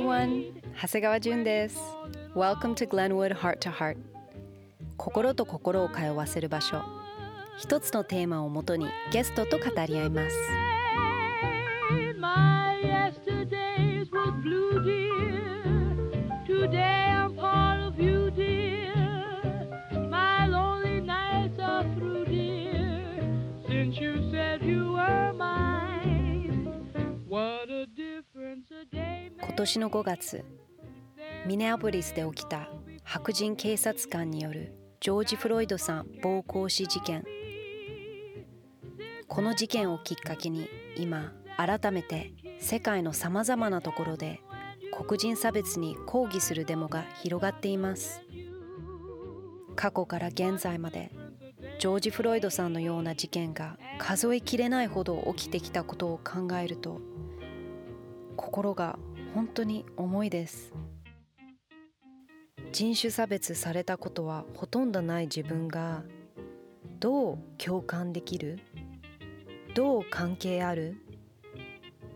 everyone! 長谷川純です。Welcome to Glenwood Heart to Heart 心と心を通わせる場所一つのテーマをもとにゲストと語り合います。年の5月ミネアポリスで起きた白人警察官によるジョージ・フロイドさん暴行死事件。この事件をきっかけに今改めて世界のさまざまなところで黒人差別に抗議するデモが広がっています。過去から現在までジョージ・フロイドさんのような事件が数えきれないほど起きてきたことを考えると心が本当に重いです。人種差別されたことはほとんどない自分がどう共感できる？どう関係ある？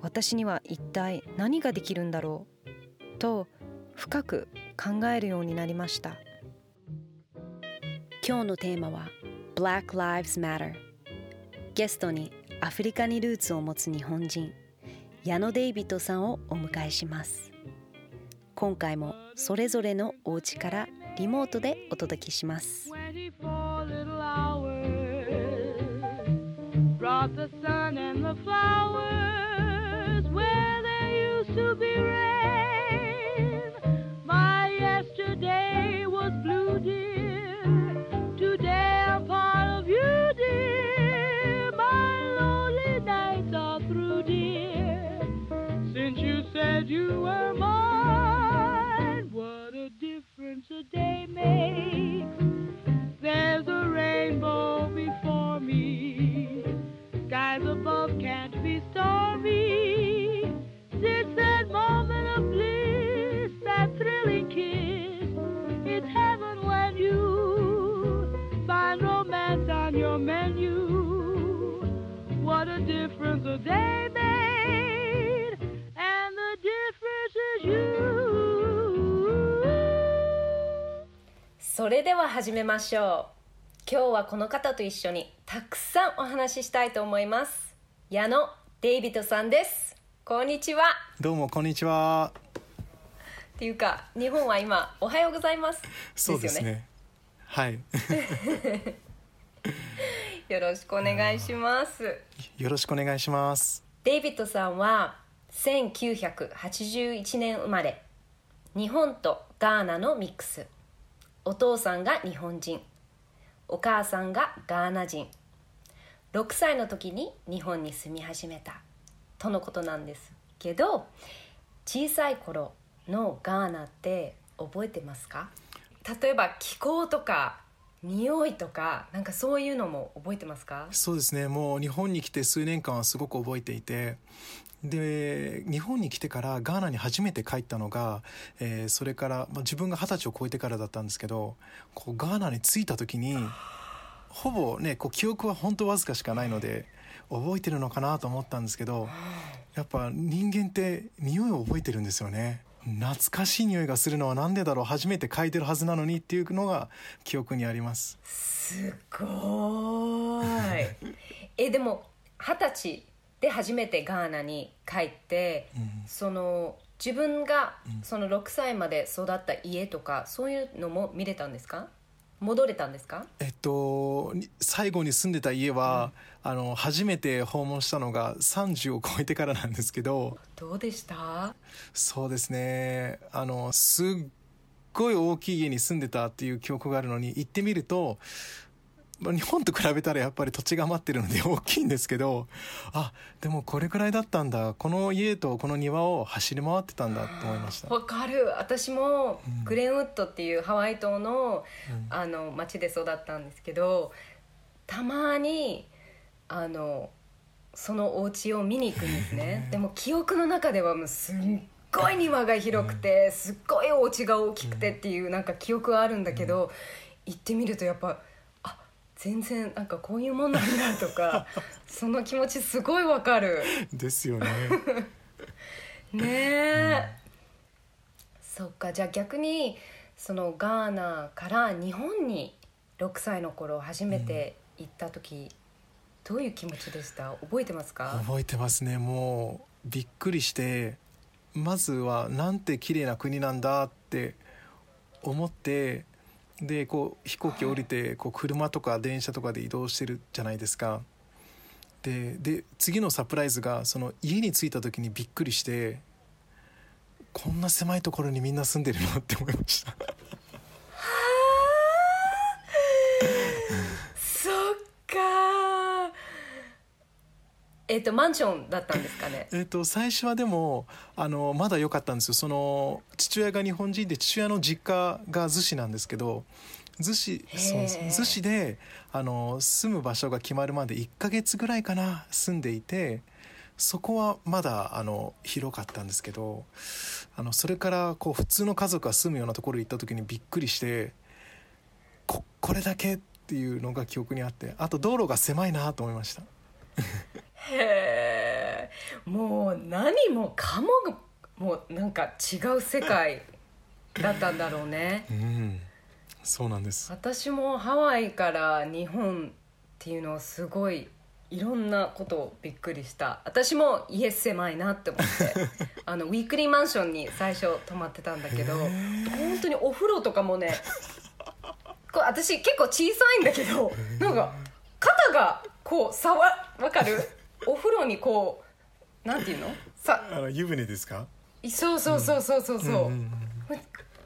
私には一体何ができるんだろう？と深く考えるようになりました。今日のテーマは Black Lives Matter ゲストにアフリカにルーツを持つ日本人。矢野デイビッドさんをお迎えします。今回もそれぞれのお家からリモートでお届けします。There's a rainbow before me skies above can't be stormy. That moment of bliss, that thrilling kiss. It's heaven when you find romance on your menu. What a difference a day れでは始めましょう。今日はこの方と一緒にたくさんお話ししたいと思います。矢野デイビッドさんです。こんにちは。どうもこんにちは。っていうか日本は今おはようございます。そうですね、ね、はい。よろしくお願いします。よろしくお願いします。デイビッドさんは1981年生まれ。日本とガーナのミックスお父さんが日本人。お母さんがガーナ人。6歳の時に日本に住み始めたとのことなんですけど小さい頃のガーナって覚えてますか？例えば気候とか匂いとかなんかそういうのも覚えてますか？そうですね。もう日本に来て数年間はすごく覚えていてで日本に来てからガーナに初めて帰ったのが、えー、それから、まあ、自分が二十歳を超えてからだったんですけどこうガーナに着いた時にほぼねこう記憶は本当わずかしかないので覚えてるのかなと思ったんですけどやっぱ人間って匂いを覚えてるんですよね。懐かしい匂いがするのは何でだろう初めて嗅いでるはずなのにっていうのが記憶にありますすごいえでも二十歳で初めてガーナに帰って、うん、その自分がその6歳まで育った家とか、そういうのも見れたんですか？戻れたんですか？えっと最後に住んでた家は、うん、あの初めて訪問したのが30を超えてからなんですけど。どうでした？そうですね。あのすっごい大きい家に住んでたっていう記憶があるのに行ってみるとまあ、日本と比べたらやっぱり土地が余ってるので大きいんですけどあでもこれくらいだったんだ。この家とこの庭を走り回ってたんだと思いました。わかる。私もグレンウッドっていうハワイ島の,、あの町で育ったんですけどたまにあのそのお家を見に行くんですね。でも記憶の中ではもうすっごい庭が広くて、すっごいお家が大きくてっていうなんか記憶はあるんだけど、行ってみるとやっぱ全然なんかこういうもんなんだとか その気持ちすごいわかる。ですよね。ねえ、そっかじゃあ逆にそのガーナから日本に6歳の頃初めて行った時、どういう気持ちでした？覚えてますか？覚えてますね。もうびっくりしてまずはなんて綺麗な国なんだって思ってでこう飛行機降りてこう車とか電車とかで移動してるじゃないですか。でで次のサプライズがその家に着いた時にびっくりしてこんな狭いところにみんな住んでるの？って思いましたそっかえっ、とマンションだったんですかね？えっと最初はでもあのまだ良かったんですよ。その父親が日本人で父親の実家が逗子なんですけど逗子そう逗子であの住む場所が決まるまで1ヶ月ぐらいかな住んでいてそこはまだあの広かったんですけどあのそれからこう普通の家族が住むようなところに行った時にびっくりしてここれだけっていうのが記憶にあってあと道路が狭いなと思いましたへえもう何もかもがもうなんか違う世界だったんだろうね。うん。そうなんです。私もハワイから日本っていうのはすごいいろんなことをびっくりした。私も家狭いなって思って。あのウィークリーマンションに最初泊まってたんだけど本当にお風呂とかもねこう私結構小さいんだけどなんか肩がこう触わかる？お風呂にこうなんていうの？さあの湯船ですか？そうそうそうそうそうそう、んん。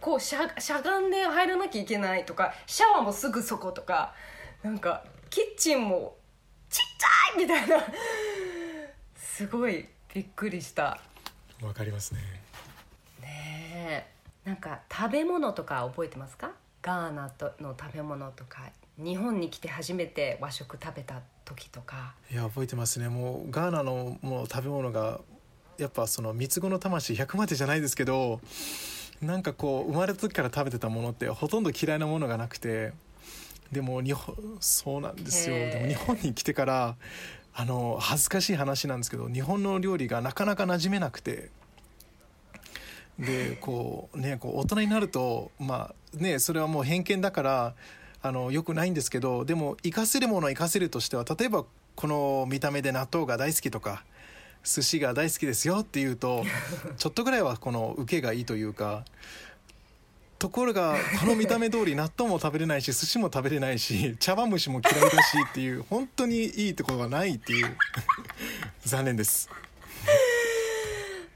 こうしゃしゃがんで入らなきゃいけないとかシャワーもすぐそことかなんかキッチンもちっちゃいみたいな。すごいびっくりした。わかりますね。ねえ。なんか食べ物とか覚えてますか？ガーナとの食べ物とか日本に来て初めて和食食べた時とか。いや覚えてますね。もうガーナのもう食べ物がやっぱその三つ子の魂100までじゃないですけどなんかこう生まれた時から食べてたものってほとんど嫌いなものがなくてでも日本そうなんですよ。でも日本に来てからあの恥ずかしい話なんですけど日本の料理がなかなか馴染めなくてでこうねこう大人になるとまあねそれはもう偏見だからあのよくないんですけどでも活かせるものは活かせるとしては例えばこの見た目で納豆が大好きとか寿司が大好きですよっていうとちょっとぐらいはこの受けがいいというかところがこの見た目通り納豆も食べれないし寿司も食べれないし茶碗蒸しも嫌いだしっていう本当にいいところがないっていう 残念です。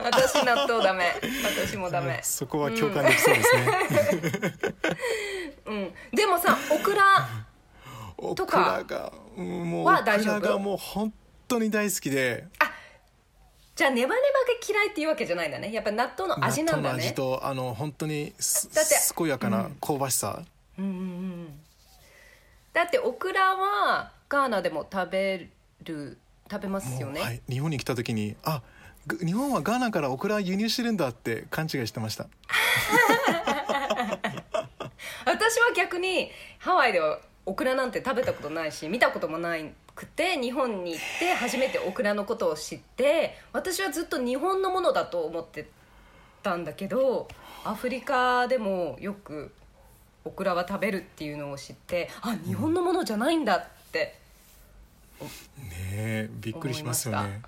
私納豆ダメ。私もダメ。そこは共感できそうですね、うん。でもさオクラオクとかラが、うんもうオクは大丈夫？ラがもう本当に大好きで。じゃあネバネバが嫌いっていうわけじゃないんだね。やっぱ納豆の味なんだ納豆の味ねとあの本当にすだって健やかな香ばしさ、うんうんうんだってオクラはガーナでも食べる食べますよね、はい、日本に来た時にあぐ日本はガーナからオクラ輸入してるんだって勘違いしてました。私は逆にハワイではオクラなんて食べたことないし見たこともないくて日本に行って初めてオクラのことを知って私はずっと日本のものだと思ってたんだけどアフリカでもよくオクラは食べるっていうのを知ってあ日本のものじゃないんだって、ねえびっくりしますよね。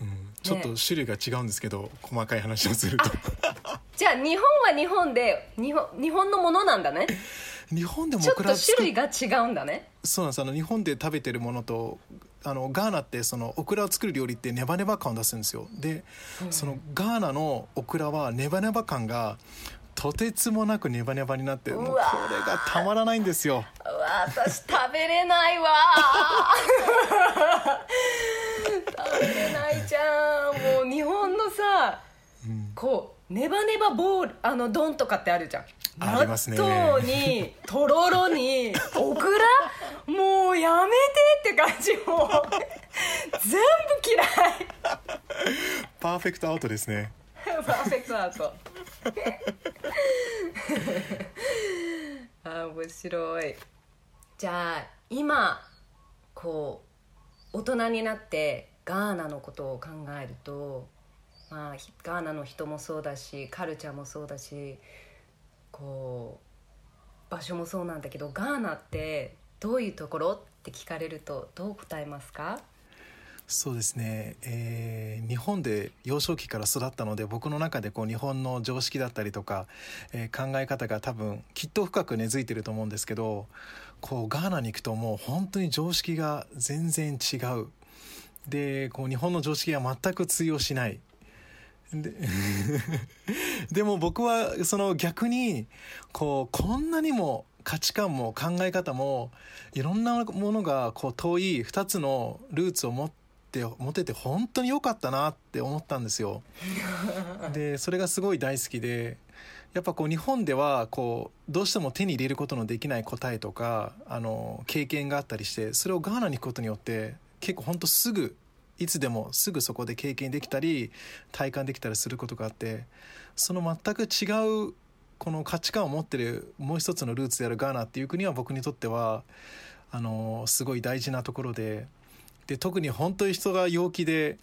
うん、ちょっと種類が違うんですけど、細かい話をすると。じゃあ日本は日本で日本日本のものなんだね。日本でもちょっとオクラ種類が違うんだね。そうなんです。あの日本で食べてるものとあのガーナってそのオクラを作る料理ってネバネバ感を出すんですよ。で、そのガーナのオクラはネバネバ感がとてつもなくネバネバになってもうこれがたまらないんですよ。うわ私食べれないわ 食べれないじゃんもう日本のさ、こうネバネバボールあの丼とかってあるじゃん。ありますね。納豆にとろろにオクラ？もうやめてって感じ。もう全部嫌い。パーフェクトアウトですね。パーフェクトアウト。あー面白い。じゃあ今こう大人になってガーナのことを考えるとまあ、ガーナの人もそうだしカルチャーもそうだしこう場所もそうなんだけどガーナってどういうところって聞かれるとどう答えますか？そうですね、えー日本で幼少期から育ったので僕の中でこう日本の常識だったりとか、えー考え方が多分きっと深く根付いてると思うんですけどこうガーナに行くともう本当に常識が全然違う。でこう日本の常識が全く通用しないで でも僕はその逆にこうこんなにも価値観も考え方もいろんなものがこう遠い2つのルーツを持って持てて本当に良かったなって思ったんですよ。でそれがすごい大好きでやっぱこう日本ではこうどうしても手に入れることのできない答えとかあの経験があったりしてそれをガーナに行くことによって結構本当すぐいつでもすぐそこで経験できたり体感できたりすることがあってその全く違うこの価値観を持ってるもう一つのルーツであるガーナっていう国は僕にとってはあのすごい大事なところでで特に本当に人が陽気で、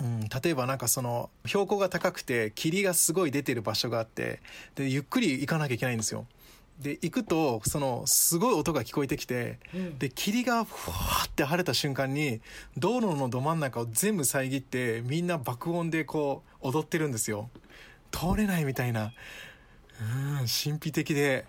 うん、例えばなんかその標高が高くて霧がすごい出てる場所があってでゆっくり行かなきゃいけないんですよ。で行くとそのすごい音が聞こえてきて、うん。で霧がふわーって晴れた瞬間に道路のど真ん中を全部遮ってみんな爆音でこう踊ってるんですよ。通れないみたいな。うん神秘的で。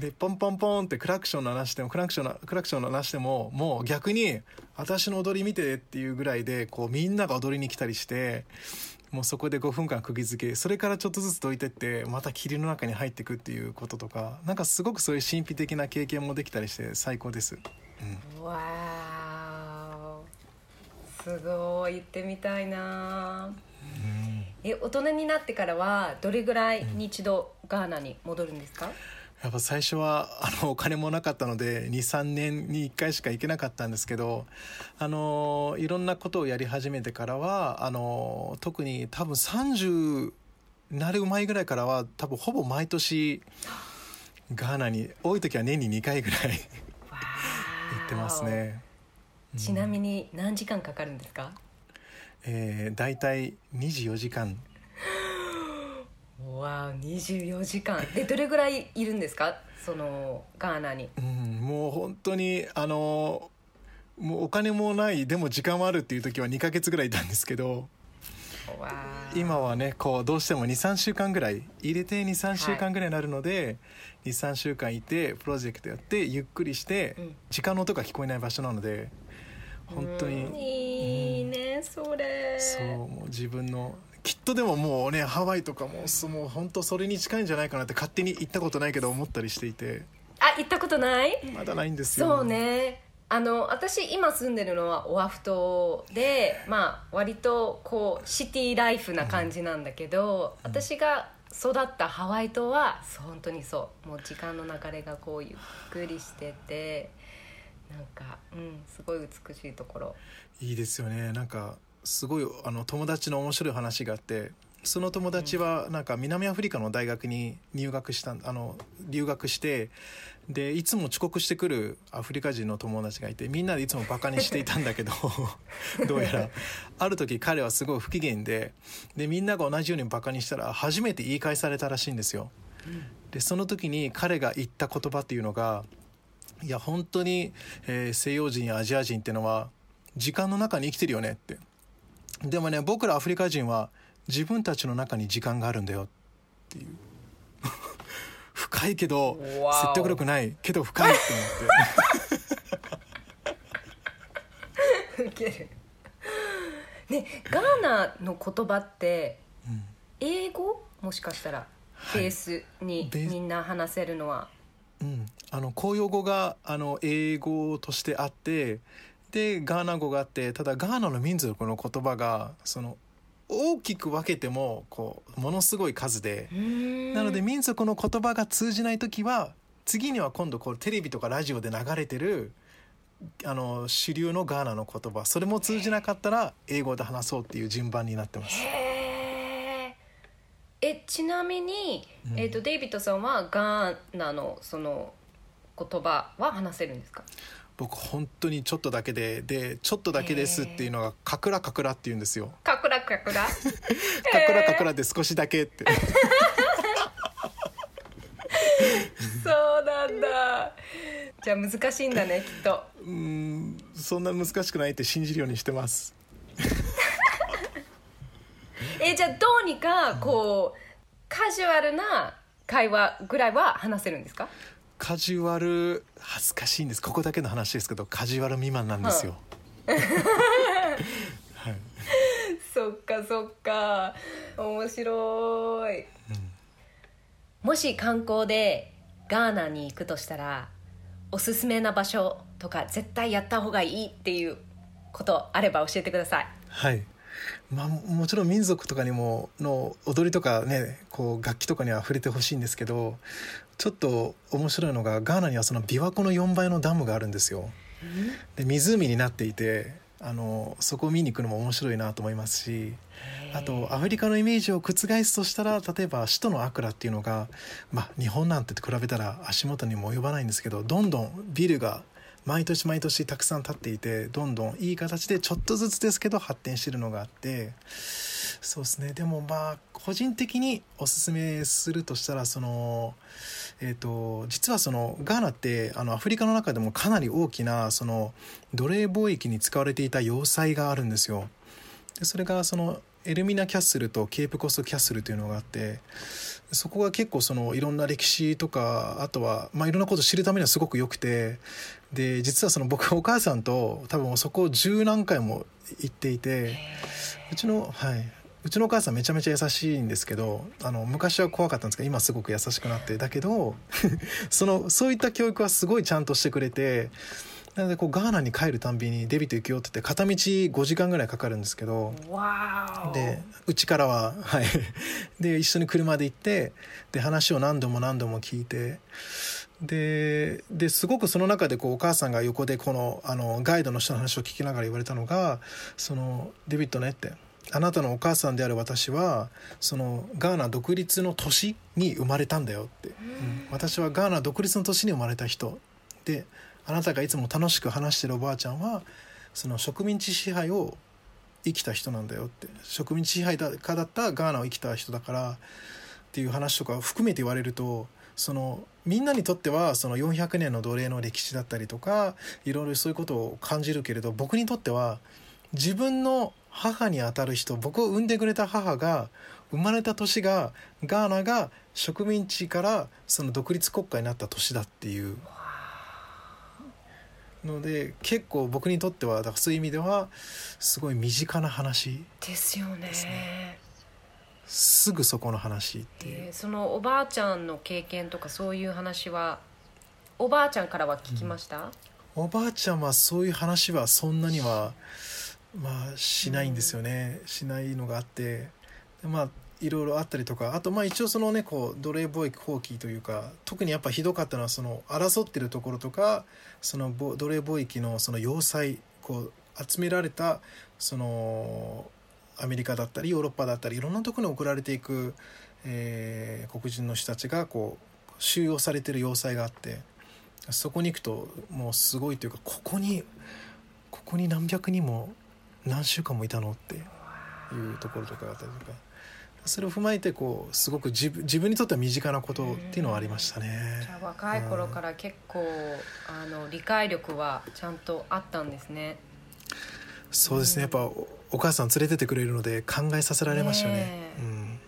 でポンポンポンってクラクション鳴らしてもクラクションなクラクション鳴らしてももう逆に私の踊り見てっていうぐらいでこうみんなが踊りに来たりしてもうそこで5分間釘付けそれからちょっとずつどいてってまた霧の中に入っていくっていうこととかなんかすごくそういう神秘的な経験もできたりして最高です、うん、わーすごい行ってみたいな。え大人になってからはどれぐらいに一度ガーナに戻るんですか、やっぱ最初はあのお金もなかったので23年に1回しか行けなかったんですけどあのいろんなことをやり始めてからはあの特に多分30なる前ぐらいからは多分ほぼ毎年ガーナに多い時は年に2回ぐらい 行ってますね。ちなみに何時間かかるんですか、えー、大体24時間わあ24時間。でどれぐらいいるんですか？そのガーナに。うん、もう本当にあのもうお金もないでも時間はあるっていう時は2ヶ月ぐらいいたんですけど今はねこうどうしても23週間ぐらい入れて23週間ぐらいになるので、23週間いてプロジェクトやってゆっくりして、うん。時間の音が聞こえない場所なので本当に、うんいいねそれ。そうもう自分のきっとでももうねハワイとかももう本当それに近いんじゃないかなって勝手に行ったことないけど思ったりしていて。あ行ったことない？まだないんですよ。そうね。あの私今住んでるのはオアフ島でまあ割とこうシティライフな感じなんだけど、私が育ったハワイ島は本当にそうもう時間の流れがこうゆっくりしててなんかうんすごい美しいところ。いいですよね。なんかすごいあの友達の面白い話があってその友達はなんか南アフリカの大学に入学したあの留学してでいつも遅刻してくるアフリカ人の友達がいてみんなでいつもバカにしていたんだけど どうやら。ある時彼はすごい不機嫌ででみんなが同じようにバカにしたら初めて言い返されたらしいんですよ。でその時に彼が言った言葉っていうのがいや本当に、えー西洋人やアジア人ってのは時間の中に生きてるよねってでもね僕らアフリカ人は自分たちの中に時間があるんだよっていう。深いけど説得力ない。けど深いって思って。ねガーナの言葉って英語？もしかしたらはい。ベース。にみんな話せるのは、うん、あの公用語があの英語としてあってでガーナ語があってただガーナの民族の言葉がその大きく分けてもこうものすごい数でなので民族の言葉が通じない時は次には今度こうテレビとかラジオで流れてるあの主流のガーナの言葉それも通じなかったら英語で話そうっていう順番になってます。えちなみに、えー、とデイビッドさんはガーナのその言葉は話せるんですか？僕本当にちょっとだけででちょっとだけですっていうのがカクラカクラって言うんですよ。カクラクカクラカクラカクラで少しだけって。そうなんだ。じゃあ難しいんだねきっと。うんそんな難しくないって信じるようにしてます。えじゃあどうにかこうカジュアルな会話ぐらいは話せるんですか？カジュアル恥ずかしいんです。ここだけの話ですけどカジュアル未満なんですよ、はい、そっかそっか。面白い、もし観光でガーナに行くとしたらおすすめな場所とか絶対やった方がいいっていうことあれば教えてください。はい。まあ、もちろん民族とかにもの踊りとかねこう楽器とかには触れてほしいんですけどちょっと面白いのがガーナにはその琵琶湖の4倍のダムがあるんですよ。で湖になっていてあのそこを見に行くのも面白いなと思いますしあとアフリカのイメージを覆すとしたら例えば首都のアクラっていうのが、まあ、日本なんて比べたら足元にも及ばないんですけどどんどんビルが毎年毎年たくさん建っていてどんどんいい形でちょっとずつですけど発展してるのがあってそうですね。でもまあ個人的におすすめするとしたらそのえーと、実はそのガーナってあのアフリカの中でもかなり大きなその奴隷貿易に使われていた要塞があるんですよ。でそれがそのエルミナキャッスルとケープコストキャッスルというのがあってそこが結構そのいろんな歴史とかあとは、まあ、いろんなことを知るためにはすごく良くてで実はその僕お母さんと多分そこを十何回も行っていてうちのはいうちのお母さんめちゃめちゃ優しいんですけどあの昔は怖かったんですけど今すごく優しくなってだけど そのそういった教育はすごいちゃんとしてくれてなのでこうガーナに帰るたんびにデビット行くよって言って片道5時間ぐらいかかるんですけどでうちからははい。で一緒に車で行ってで話を何度も何度も聞いてでですごくその中でこうお母さんが横でこのあのガイドの人の話を聞きながら言われたのが「そのデビットね」ってあなたのお母さんである私はそのガーナ独立の年に生まれたんだよって、うん、私はガーナ独立の年に生まれた人。であなたがいつも楽しく話してるおばあちゃんはその植民地支配を生きた人なんだよって。植民地支配だかだったガーナを生きた人だからっていう話とか含めて言われるとそのみんなにとってはその400年の奴隷の歴史だったりとかいろいろそういうことを感じるけれど僕にとっては自分の母にあたる人僕を産んでくれた母が生まれた年がガーナが植民地からその独立国家になった年だっていう。ので結構僕にとってはだからそういう意味ではすごい身近な話。ですよね。すぐそこの話っていう、えー、そのおばあちゃんの経験とかそういう話はおばあちゃんからは聞きました、うん、おばあちゃんはそういう話はそんなにはまあしないんですよね、うん、しないのがあってまあいろいろあったりとかあとまあ一応そのねこう奴隷貿易放棄というか特にやっぱひどかったのはその争ってるところとかその奴隷貿易のその要塞こう集められたそのアメリカだったりヨーロッパだったりいろんなところに送られていく、えー、黒人の人たちがこう収容されてる要塞があってそこに行くともうすごいというかここにここに何百人も何週間もいたのっていうところとかがあったりとか。それを踏まえてこうすごく自分自分にとっては身近なことっていうのはありましたね。じゃあ若い頃から結構、あの理解力はちゃんとあったんですね。そうですね。やっぱお母さん連れてってくれるので考えさせられましたよね。ねうん、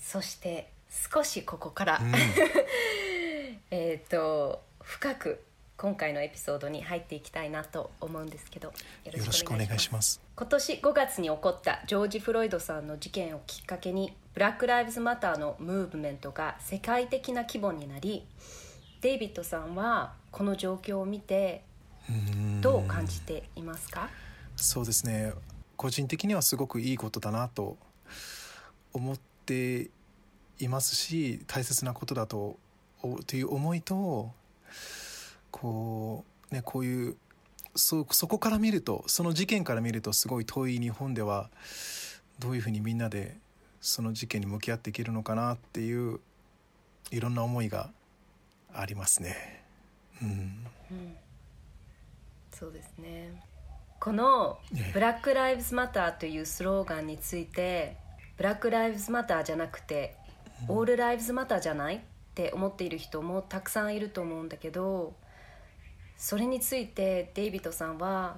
そして少しここから、うん、えっと深く今回のエピソードに入っていきたいなと思うんですけどよろしくお願いします。今年5月に起こったジョージ・フロイドさんの事件をきっかけにブラック・ライブズ・マターのムーブメントが世界的な規模になりデイビッドさんはこの状況を見てどう感じていますか？そうですね個人的にはすごくいいことだなと思っていますし大切なことだとという思いとこうねこういうそそこから見るとその事件から見るとすごい遠い日本ではどういうふうにみんなでその事件に向き合っていけるのかなっていういろんな思いがありますね。うん、うん、そうですね。このええ「ブラック・ライブズ・マター」というスローガンについてブラック・ライブズ・マターじゃなくてオール・ライブズ・マターじゃない？って思っている人もたくさんいると思うんだけどそれについてデイビッドさんは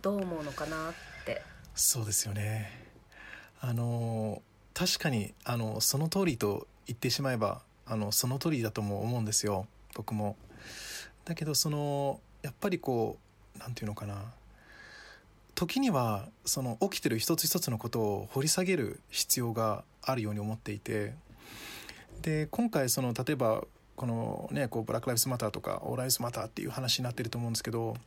どう思うのかなって。そうですよね。あの確かにあのその通りと言ってしまえばあのその通りだとも思うんですよ。僕も。だけどそのやっぱりこうなんていうのかな。時にはその起きてる一つ一つのことを掘り下げる必要があるように思っていて。で今回その例えばこのねこうブラック・ライブズ・マターとかオーライズ・マターっていう話になってると思うんですけど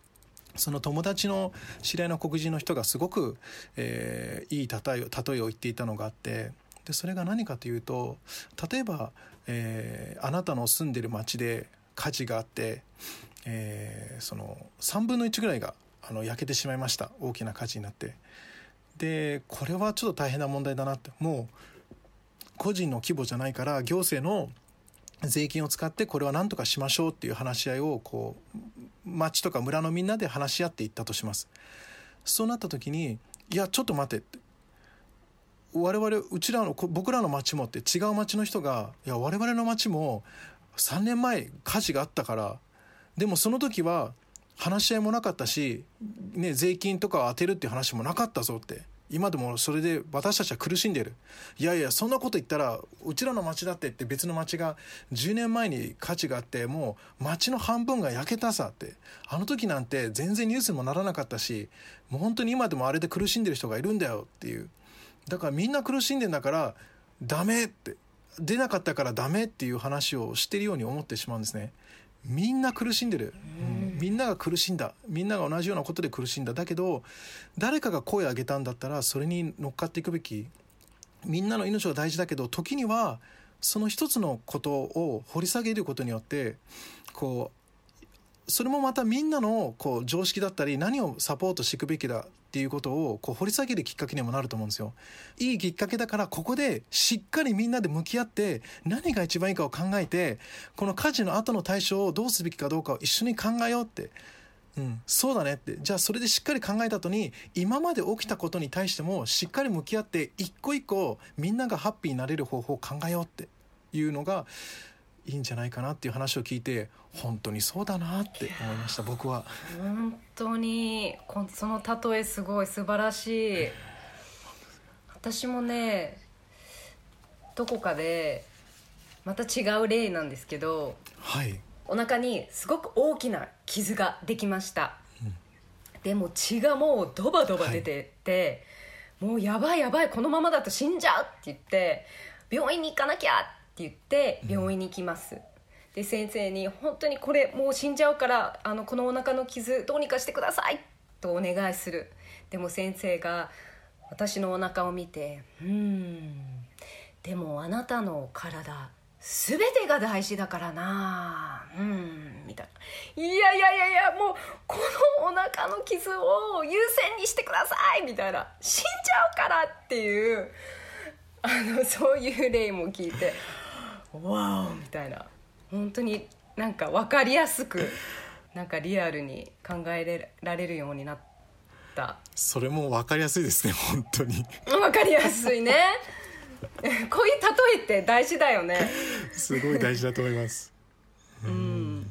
その友達の知り合いの黒人の人がすごく、えーいい例えを例えを言っていたのがあってでそれが何かというと例えば、えーあなたの住んでる町で火事があって、えーその3分の1ぐらいがあの焼けてしまいました。大きな火事になって。でこれはちょっと大変な問題だなって。もう個人の規模じゃないから行政の税金を使ってこれは何とかしましょうっていう話し合いをこう町とか村のみんなで話し合っていったとします。そうなった時にいやちょっと待てって。我々うちらの僕らの町もって違う町の人がいや我々の町も3年前火事があったからでもその時は話し合いもなかったし、ね、税金とかを当てるっていう話もなかったぞって。今でもそれで私たちは苦しんでる。いやいやそんなこと言ったらうちらの町だってって別の町が10年前に火事があってもう町の半分が焼けたさって。あの時なんて全然ニュースにもならなかったしもう本当に今でもあれで苦しんでる人がいるんだよっていう。だからみんな苦しんでんだからダメって。出なかったからダメっていう話をしてるように思ってしまうんですね。みんな苦しんでる、うん。みんなが苦しんだ。みんなが同じようなことで苦しんだ。だけど誰かが声を上げたんだったらそれに乗っかっていくべきみんなの命は大事だけど時にはその一つのことを掘り下げることによってこうそれもまたみんなのこう常識だったり何をサポートしていくべきだ。っていうことをこう掘り下げるきっかけにもなると思うんですよ。いいきっかけだからここでしっかりみんなで向き合って何が一番いいかを考えてこの火事の後の対処をどうすべきかどうかを一緒に考えようって。うん、そうだねってじゃあそれでしっかり考えた後に今まで起きたことに対してもしっかり向き合って一個一個みんながハッピーになれる方法を考えようっていうのがいいんじゃないかなっていう話を聞いて本当にそうだなって思いました僕は。本当にこその例えすごい素晴らしい。私もねどこかでまた違う例なんですけどはい。お腹にすごく大きな傷ができました、でも血がもうドバドバ出てて、もうやばいやばいこのままだと死んじゃうって言って病院に行かなきゃって言って病院に行きます、で先生に本当にこれもう死んじゃうからあのこのお腹の傷どうにかしてくださいとお願いする。でも先生が私のお腹を見て「うーんでもあなたの体全てが大事だからなうん」みたいな「いやいやいやいやもうこのお腹の傷を優先にしてください」みたいな「死んじゃうから」っていうあのそういう例も聞いて「わお」みたいな。本当になんか分かりやすく なんかリアルに考えられるようになった。それも分かりやすいですね本当に。分かりやすいね。こういう例えって大事だよね。すごい大事だと思います。うん。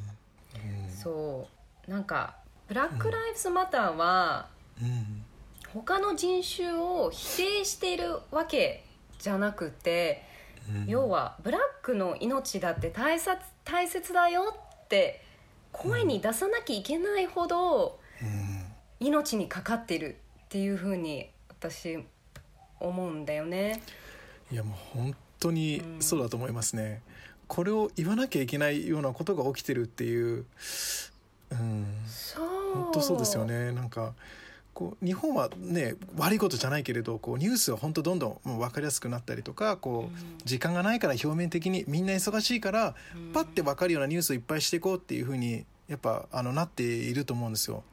そう。なんかブラック・ライブズ・マターはうん。他の人種を否定しているわけじゃなくて、うん要はブラックの命だって大切大切だよって声に出さなきゃいけないほどうん。命にかかってるっていうふうに私思うんだよね。いやもう本当にそうだと思いますね、これを言わなきゃいけないようなことが起きてるっていううん。そう。本当そうですよね。なんかこう日本はね悪いことじゃないけれどこうニュースは本当どんどんもう分かりやすくなったりとかこう、うん時間がないから表面的にみんな忙しいからうんパッて分かるようなニュースをいっぱいしていこうっていうふうにやっぱあのなっていると思うんですよ。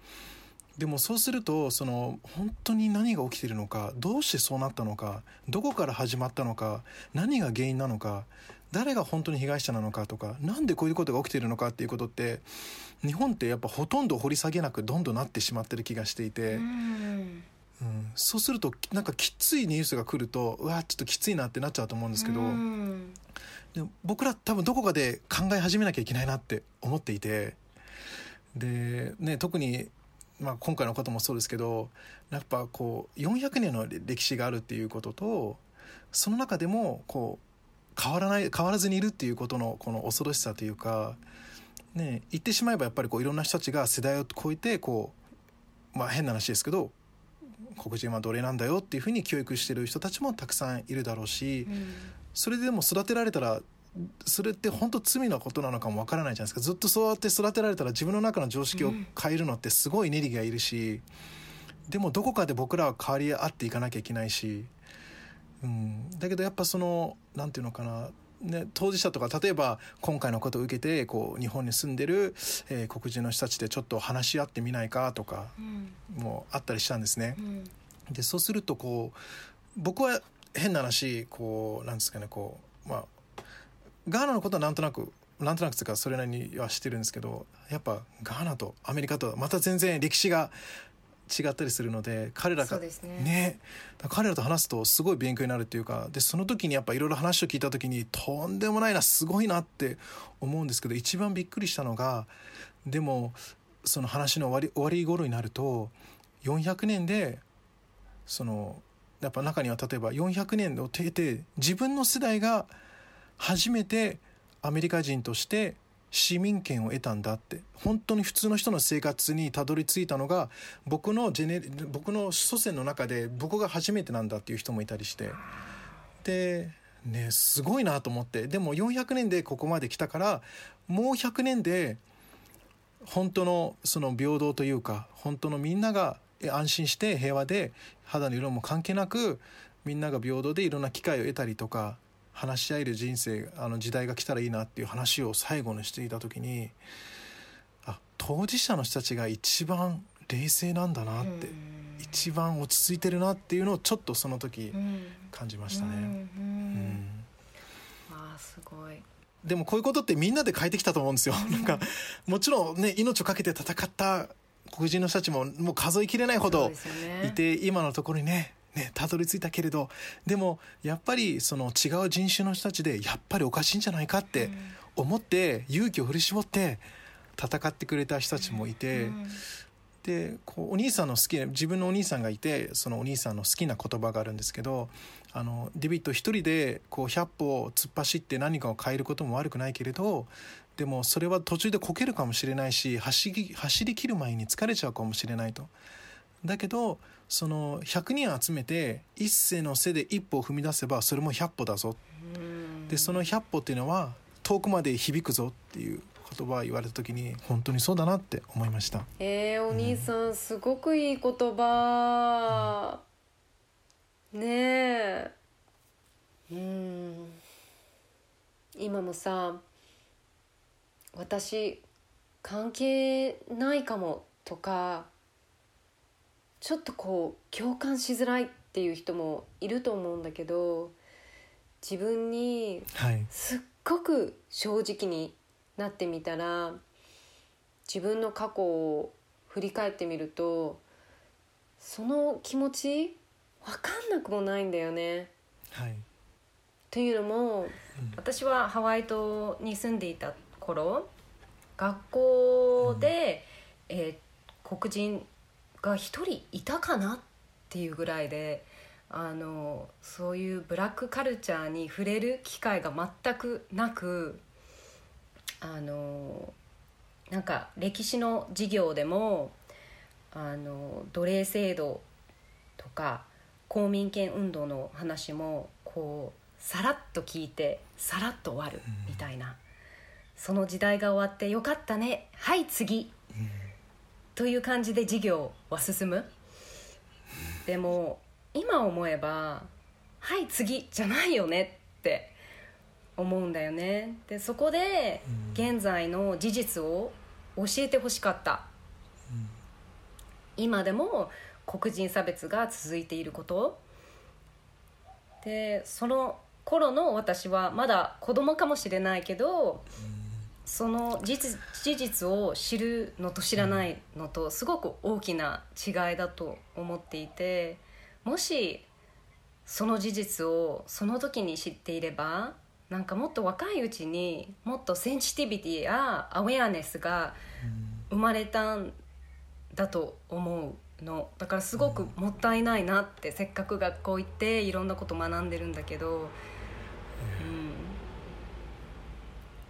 でもそうするとその本当に何が起きてるのかどうしてそうなったのかどこから始まったのか何が原因なのか誰が本当に被害者なのかとかなんでこういうことが起きているのかっていうことって日本ってやっぱほとんど掘り下げなくどんどんなってしまってる気がしていて、うん。うん。そうするとなんかきついニュースが来るとうわちょっときついなってなっちゃうと思うんですけど、うん。でも僕ら多分どこかで考え始めなきゃいけないなって思っていて。で、ね、特に、まあ、今回のこともそうですけどやっぱこう400年の歴史があるっていうこととその中でもこう変わらない変わらずにいるっていうことのこの恐ろしさというか、ね、言ってしまえばやっぱりこういろんな人たちが世代を超えてこう、まあ、変な話ですけど黒人は奴隷なんだよっていうふうに教育してる人たちもたくさんいるだろうし。それでも育てられたらそれって本当罪のことなのかもわからないじゃないですかずっとそうやって育てられたら自分の中の常識を変えるのってすごいネリがいるし、でもどこかで僕らは変わり合っていかなきゃいけないし、うん、だけどやっぱそのなんていうのかなね、当事者とか例えば今回のことを受けてこう日本に住んでる、えー黒人の人たちでちょっと話し合ってみないかとかうんもあったりしたんですね。うんでそうするとこう僕は変な話こうなんですかねこうまあガーナのことはなんとなくなんとなくというかそれなりには知ってるんですけどやっぱガーナとアメリカとはまた全然歴史が違ったりするので彼らがね。ね。彼らと話すとすごい勉強になるっていうかでその時にやっぱいろいろ話を聞いた時にとんでもないなすごいなって思うんですけど一番びっくりしたのがでもその話の終わり終わり頃になると400年でそのやっぱ中には例えば400年を経て自分の世代が初めてアメリカ人として市民権を得たんだって。本当に普通の人の生活にたどり着いたのが僕のジェネ僕の祖先の中で僕が初めてなんだっていう人もいたりして。でねすごいなと思って。でも400年でここまで来たからもう100年で本当のその平等というか本当のみんなが安心して平和で肌の色も関係なくみんなが平等でいろんな機会を得たりとか話し合える人生あの時代が来たらいいなっていう話を最後にしていた時にあ当事者の人たちが一番冷静なんだなって、一番落ち着いてるなっていうのをちょっとその時うん。感じましたね。うんあすごい。でもこういうことってみんなで変えてきたと思うんですよ。なんかもちろんね命を懸けて戦った黒人の人たちももう数えきれないほどいて今のところにねねたどり着いたけれどでもやっぱりその違う人種の人たちでやっぱりおかしいんじゃないかって思って勇気を振り絞って戦ってくれた人たちもいて。うんでこうお兄さんの好きな自分のお兄さんがいてそのお兄さんの好きな言葉があるんですけどあのデビッド一人でこう100歩突っ走って何かを変えることも悪くないけれどでもそれは途中でこけるかもしれないし走り走り切る前に疲れちゃうかもしれないと。だけどその100人集めて一斉の背で一歩を踏み出せばそれも100歩だぞ。うん。でその100歩っていうのは遠くまで響くぞっていう言葉を言われた時に本当にそうだなって思いました。えー、お兄さん、すごくいい言葉、ねえ。うん。今もさ私関係ないかもとかちょっとこう共感しづらいっていう人もいると思うんだけど自分にはい、すっごく正直になってみたら自分の過去を振り返ってみるとその気持ち分かんなくもないんだよね。はい。というのも、うん。私はハワイ島に住んでいた頃学校で、えー黒人が一人いたかなっていうぐらいであのそういうブラックカルチャーに触れる機会が全くなくあのなんか歴史の授業でもあの奴隷制度とか公民権運動の話もこうさらっと聞いてさらっと終わるみたいな、その時代が終わってよかったねはい次という感じで授業は進む？でも今思えばはい次じゃないよねって思うんだよね。でそこで現在の事実を教えてほしかった。今でも黒人差別が続いていること。でその頃の私はまだ子供かもしれないけどその事実事実を知るのと知らないのとすごく大きな違いだと思っていてもしその事実をその時に知っていればなんかもっと若いうちにもっとセンシティビティやアウェアネスが生まれたんだと思うの。だからすごくもったいないなってせっかく学校行っていろんなこと学んでるんだけど、うん、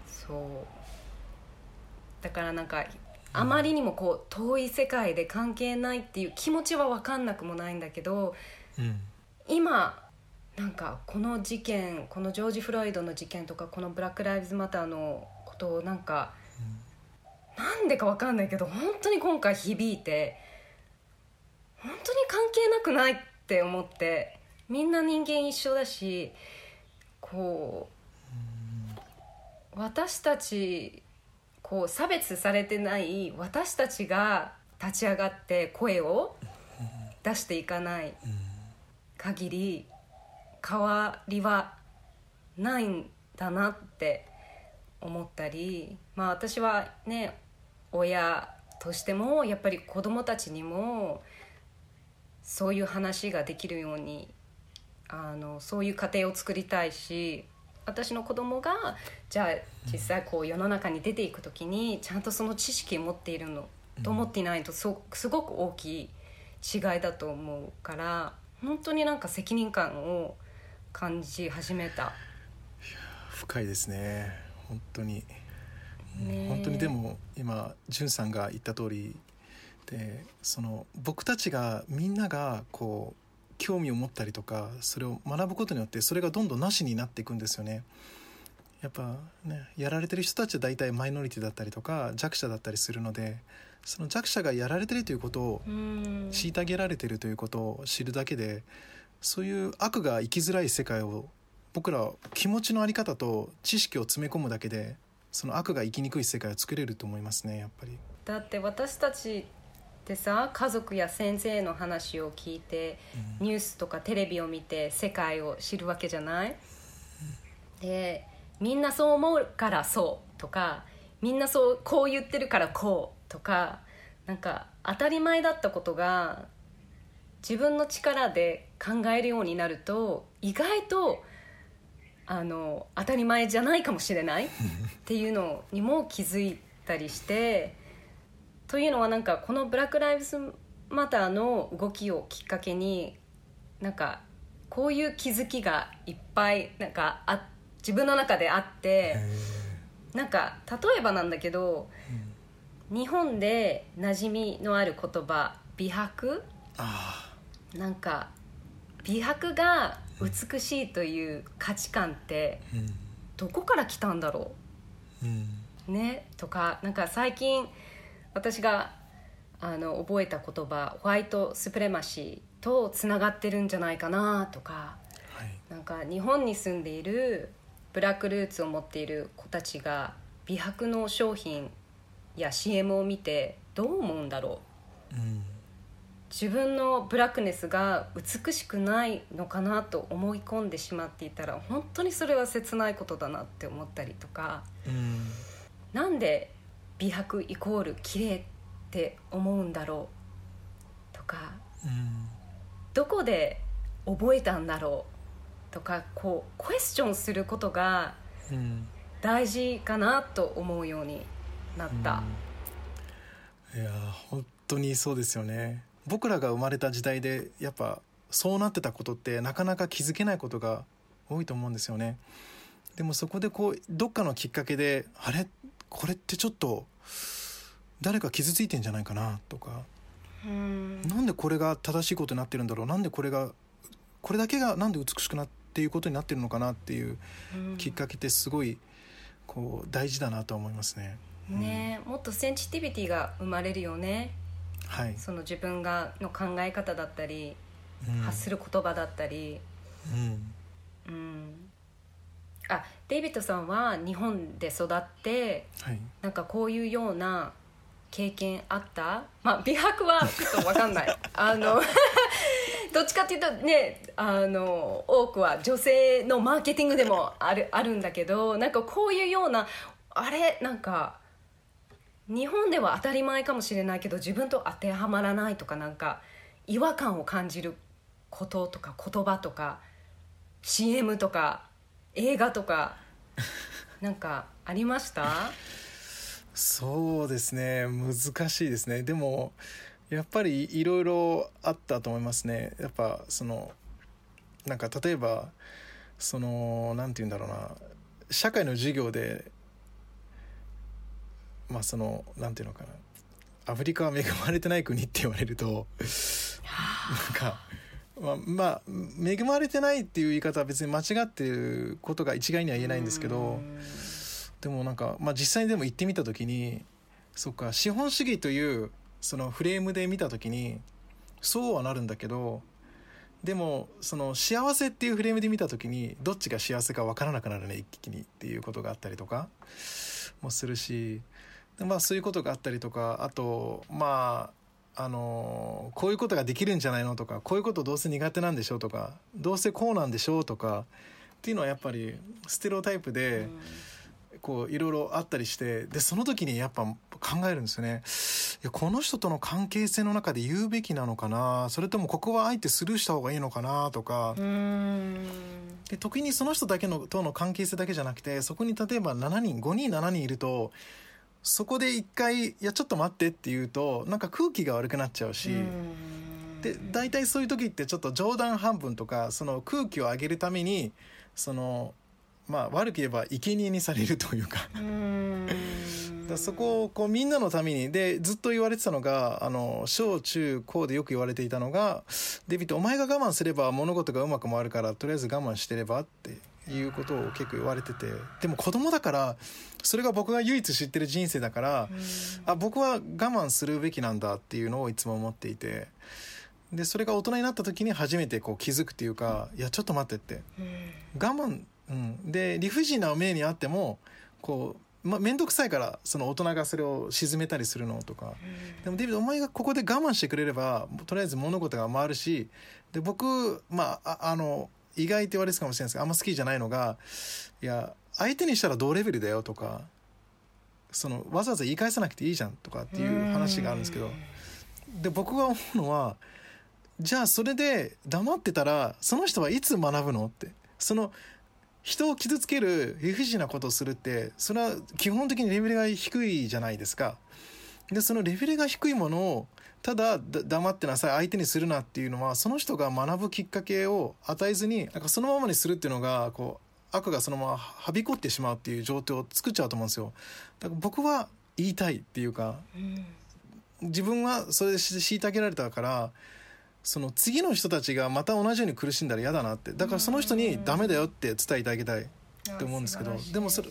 そうだからなんかあまりにもこう遠い世界で関係ないっていう気持ちは分かんなくもないんだけどうん。今なんかこの事件このジョージ・フロイドの事件とかこのブラック・ライブズ・マターのことをなんか、なんでか分かんないけど本当に今回響いて本当に関係なくないって思ってみんな人間一緒だしこう私たちこう差別されてない私たちが立ち上がって声を出していかない限り変わりはないんだなって思ったりまあ私はね親としてもやっぱり子供たちにもそういう話ができるようにあのそういう家庭を作りたいし私の子供がじゃあ実際こう世の中に出ていく時にちゃんとその知識を持っているのと思っていないとそすごく大きい違いだと思うから本当になんか責任感を感じ始めた。深いですね。本当に、ねえ。本当にでも今んさんが言った通りでその僕たちがみんながこう興味を持ったりとかそれを学ぶことによってそれがどんどんなしになっていくんですよね。やっぱねやられてる人たちは大体マイノリティだったりとか弱者だったりするのでその弱者がやられてるということをうん虐げられてるということを知るだけでそういう悪が生きづらい世界を僕らは気持ちの在り方と知識を詰め込むだけでその悪が生きにくい世界を作れると思いますねやっぱり。だって私たちってさ家族や先生の話を聞いて、ニュースとかテレビを見て世界を知るわけじゃない、でみんなそう思うからそうとかみんなそうこう言ってるからこうとかなんか当たり前だったことが自分の力で考えるようになると意外とあの当たり前じゃないかもしれないっていうのにも気づいたりしてというのはなんかこの「ブラック・ライブズ・マター」の動きをきっかけになんかこういう気づきがいっぱいなんかあ自分の中であってなんか例えばなんだけど日本で馴染みのある言葉美白？あなんか美白が美しいという価値観ってどこから来たんだろう？ん。うね？とかなんか最近私があの覚えた言葉ホワイトスプレマシーとつながってるんじゃないかなとかはい。なんか日本に住んでいるブラックルーツを持っている子たちが美白の商品や CM を見てどう思うんだろう。うん。自分のブラックネスが美しくないのかなと思い込んでしまっていたら本当にそれは切ないことだなって思ったりとか。うん。なんで美白イコール綺麗って思うんだろうとかうん。どこで覚えたんだろうとかこうクエスチョンすることがうん。大事かなと思うようになった。いやー本当にそうですよね。僕らが生まれた時代でやっぱそうなってたことってなかなか気づけないことが多いと思うんですよね。でもそこでこうどっかのきっかけであれ？これってちょっと誰か傷ついてんじゃないかなとか。うん。なんでこれが正しいことになってるんだろう。なんでこれがこれだけがなんで美しくなっていうことになってるのかなっていううん。きっかけってすごいこう大事だなと思いますね。ねもっとセンシティビティが生まれるよね。はい、その自分がの考え方だったり、うん。発する言葉だったり、うん。うん、あデイビッドさんは日本で育ってはい。なんかこういうような経験あった？まあ美白はちょっと分かんない。あの どっちかっていうとねあの多くは女性のマーケティングでもあるあるんだけどなんかこういうようなあれ？なんか日本では当たり前かもしれないけど自分と当てはまらないとかなんか違和感を感じることとか言葉とか CM とか映画とかなんかありました？そうですね難しいですね。でもやっぱりいろいろあったと思いますね。やっぱそのなんか例えばそのなんて言うんだろうな。社会の授業でまあそのなんていうのかな。アフリカは恵まれてない国って言われるとなんかまあ、まあ、恵まれてないっていう言い方は別に間違ってることが一概には言えないんですけどでもなんか、まあ、実際にでも行ってみた時にそっか資本主義というそのフレームで見た時にそうはなるんだけどでもその幸せっていうフレームで見た時にどっちが幸せか分からなくなるね一気にっていうことがあったりとかもするしでまあそういうことがあったりとかあとまああのこういうことができるんじゃないのとかこういうことどうせ苦手なんでしょうとかどうせこうなんでしょうとかっていうのはやっぱりステレオタイプで。こういろいろあったりしてでその時にやっぱ考えるんですよね。いやこの人との関係性の中で言うべきなのかな？それともここはあえてスルーした方がいいのかな？とか。で時にその人だけのとの関係性だけじゃなくてそこに例えば7人5人7人いるとそこで一回「いやちょっと待って」って言うとなんか空気が悪くなっちゃうし。で大体そういう時ってちょっと冗談半分とかその空気を上げるためにそのまあ悪く言えば生贄にされるというか。だそこをこうみんなのためにでずっと言われてたのがあの小中高でよく言われていたのが「デビットお前が我慢すれば物事がうまく回るからとりあえず我慢してれば」っていうことを結構言われててでも子供だからそれが僕が唯一知ってる人生だからあ僕は我慢するべきなんだっていうのをいつも思っていて。でそれが大人になった時に初めてこう気づくっていうか「いやちょっと待って」って。我慢うん、で理不尽な命にあってもこう、ま、面倒くさいからその大人がそれを沈めたりするのとか、うん、でもデビッドお前がここで我慢してくれればとりあえず物事が回るしで僕まああの意外って言われるかもしれないですけどあんま好きじゃないのがいや相手にしたら同レベルだよとかそのわざわざ言い返さなくていいじゃんとかっていう話があるんですけどで僕が思うのはじゃあそれで黙ってたらその人はいつ学ぶのって。その人を傷つける理不尽なことをするってそれは基本的にレベルが低いじゃないですか。でそのレベルが低いものをただ黙ってなさい相手にするなっていうのはその人が学ぶきっかけを与えずになんかそのままにするっていうのがこう悪がそのままはびこってしまうっていう状況を作っちゃうと思うんですよ。だから僕は言いたいっていうか、うん、自分はそれで虐げられたからその次の人たちがまた同じように苦しんだら嫌だなって。だからその人にダメだよって伝えてあげたいって思うんですけどでもそれ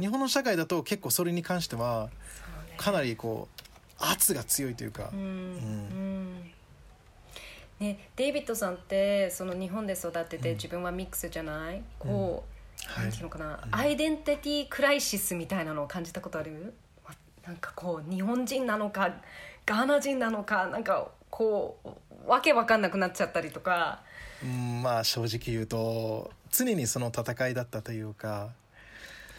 日本の社会だと結構それに関してはかなりこう圧が強いというか。うん、うん。ね、デイビッドさんってその日本で育ってて自分はミックスじゃない、こう、うん、なんていうのかな、アイデンティティクライシスみたいなのを感じたことある？なんかこう日本人なのかガーナ人なのかなんかこうわけわかんなくなっちゃったりとか。うんまあ正直言うと常にその戦いだったというか。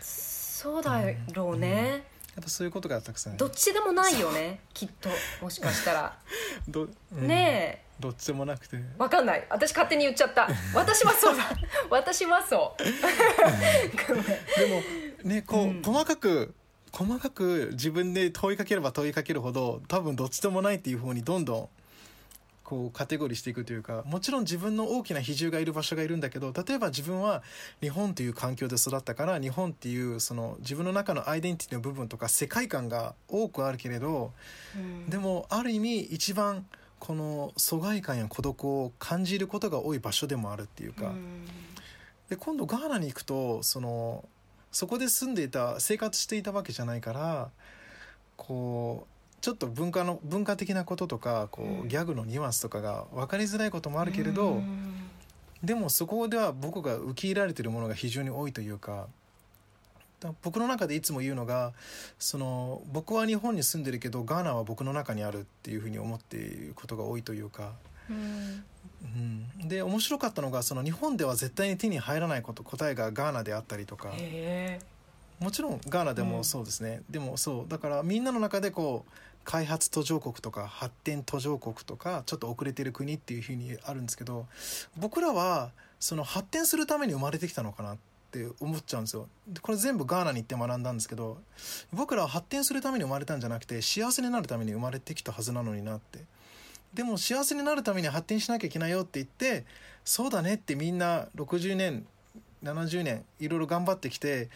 そうだろうね、やっぱそういうことがたくさんどっちでもないよねきっともしかしたら。ど、うん、ねえ。どっちでもなくて。わかんない。私勝手に言っちゃった。私はそうだ。私はそう。でもねこう、細かく細かく自分で問いかければ問いかけるほど多分どっちでもないっていうふうにどんどんこうカテゴリーしていくというかもちろん自分の大きな比重がいる場所がいるんだけど例えば自分は日本という環境で育ったから日本っていうその自分の中のアイデンティティの部分とか世界観が多くあるけれど、うん、でもある意味一番この疎外感や孤独を感じることが多い場所でもあるっていうか、うん、で今度ガーナに行くとそのそこで住んでいた生活していたわけじゃないからこうちょっと文化の文化的なこととかこう、ギャグのニュアンスとかが分かりづらいこともあるけれど、でもそこでは僕が受け入れられているものが非常に多いというか僕の中でいつも言うのがその僕は日本に住んでるけどガーナは僕の中にあるっていうふうに思っていることが多いというかうん。うん、で面白かったのがその日本では絶対に手に入らないこと答えがガーナであったりとか。もちろんガーナでもそうですね、でもそう。だからみんなの中でこう開発途上国とか発展途上国とかちょっと遅れてる国っていうふうにあるんですけど僕らはその発展するために生まれてきたのかなって思っちゃうんですよ。でこれ全部ガーナに行って学んだんですけど僕らは発展するために生まれたんじゃなくて幸せになるために生まれてきたはずなのになって。でも幸せになるために発展しなきゃいけないよって言ってそうだねってみんな60年70年いろいろ頑張ってきて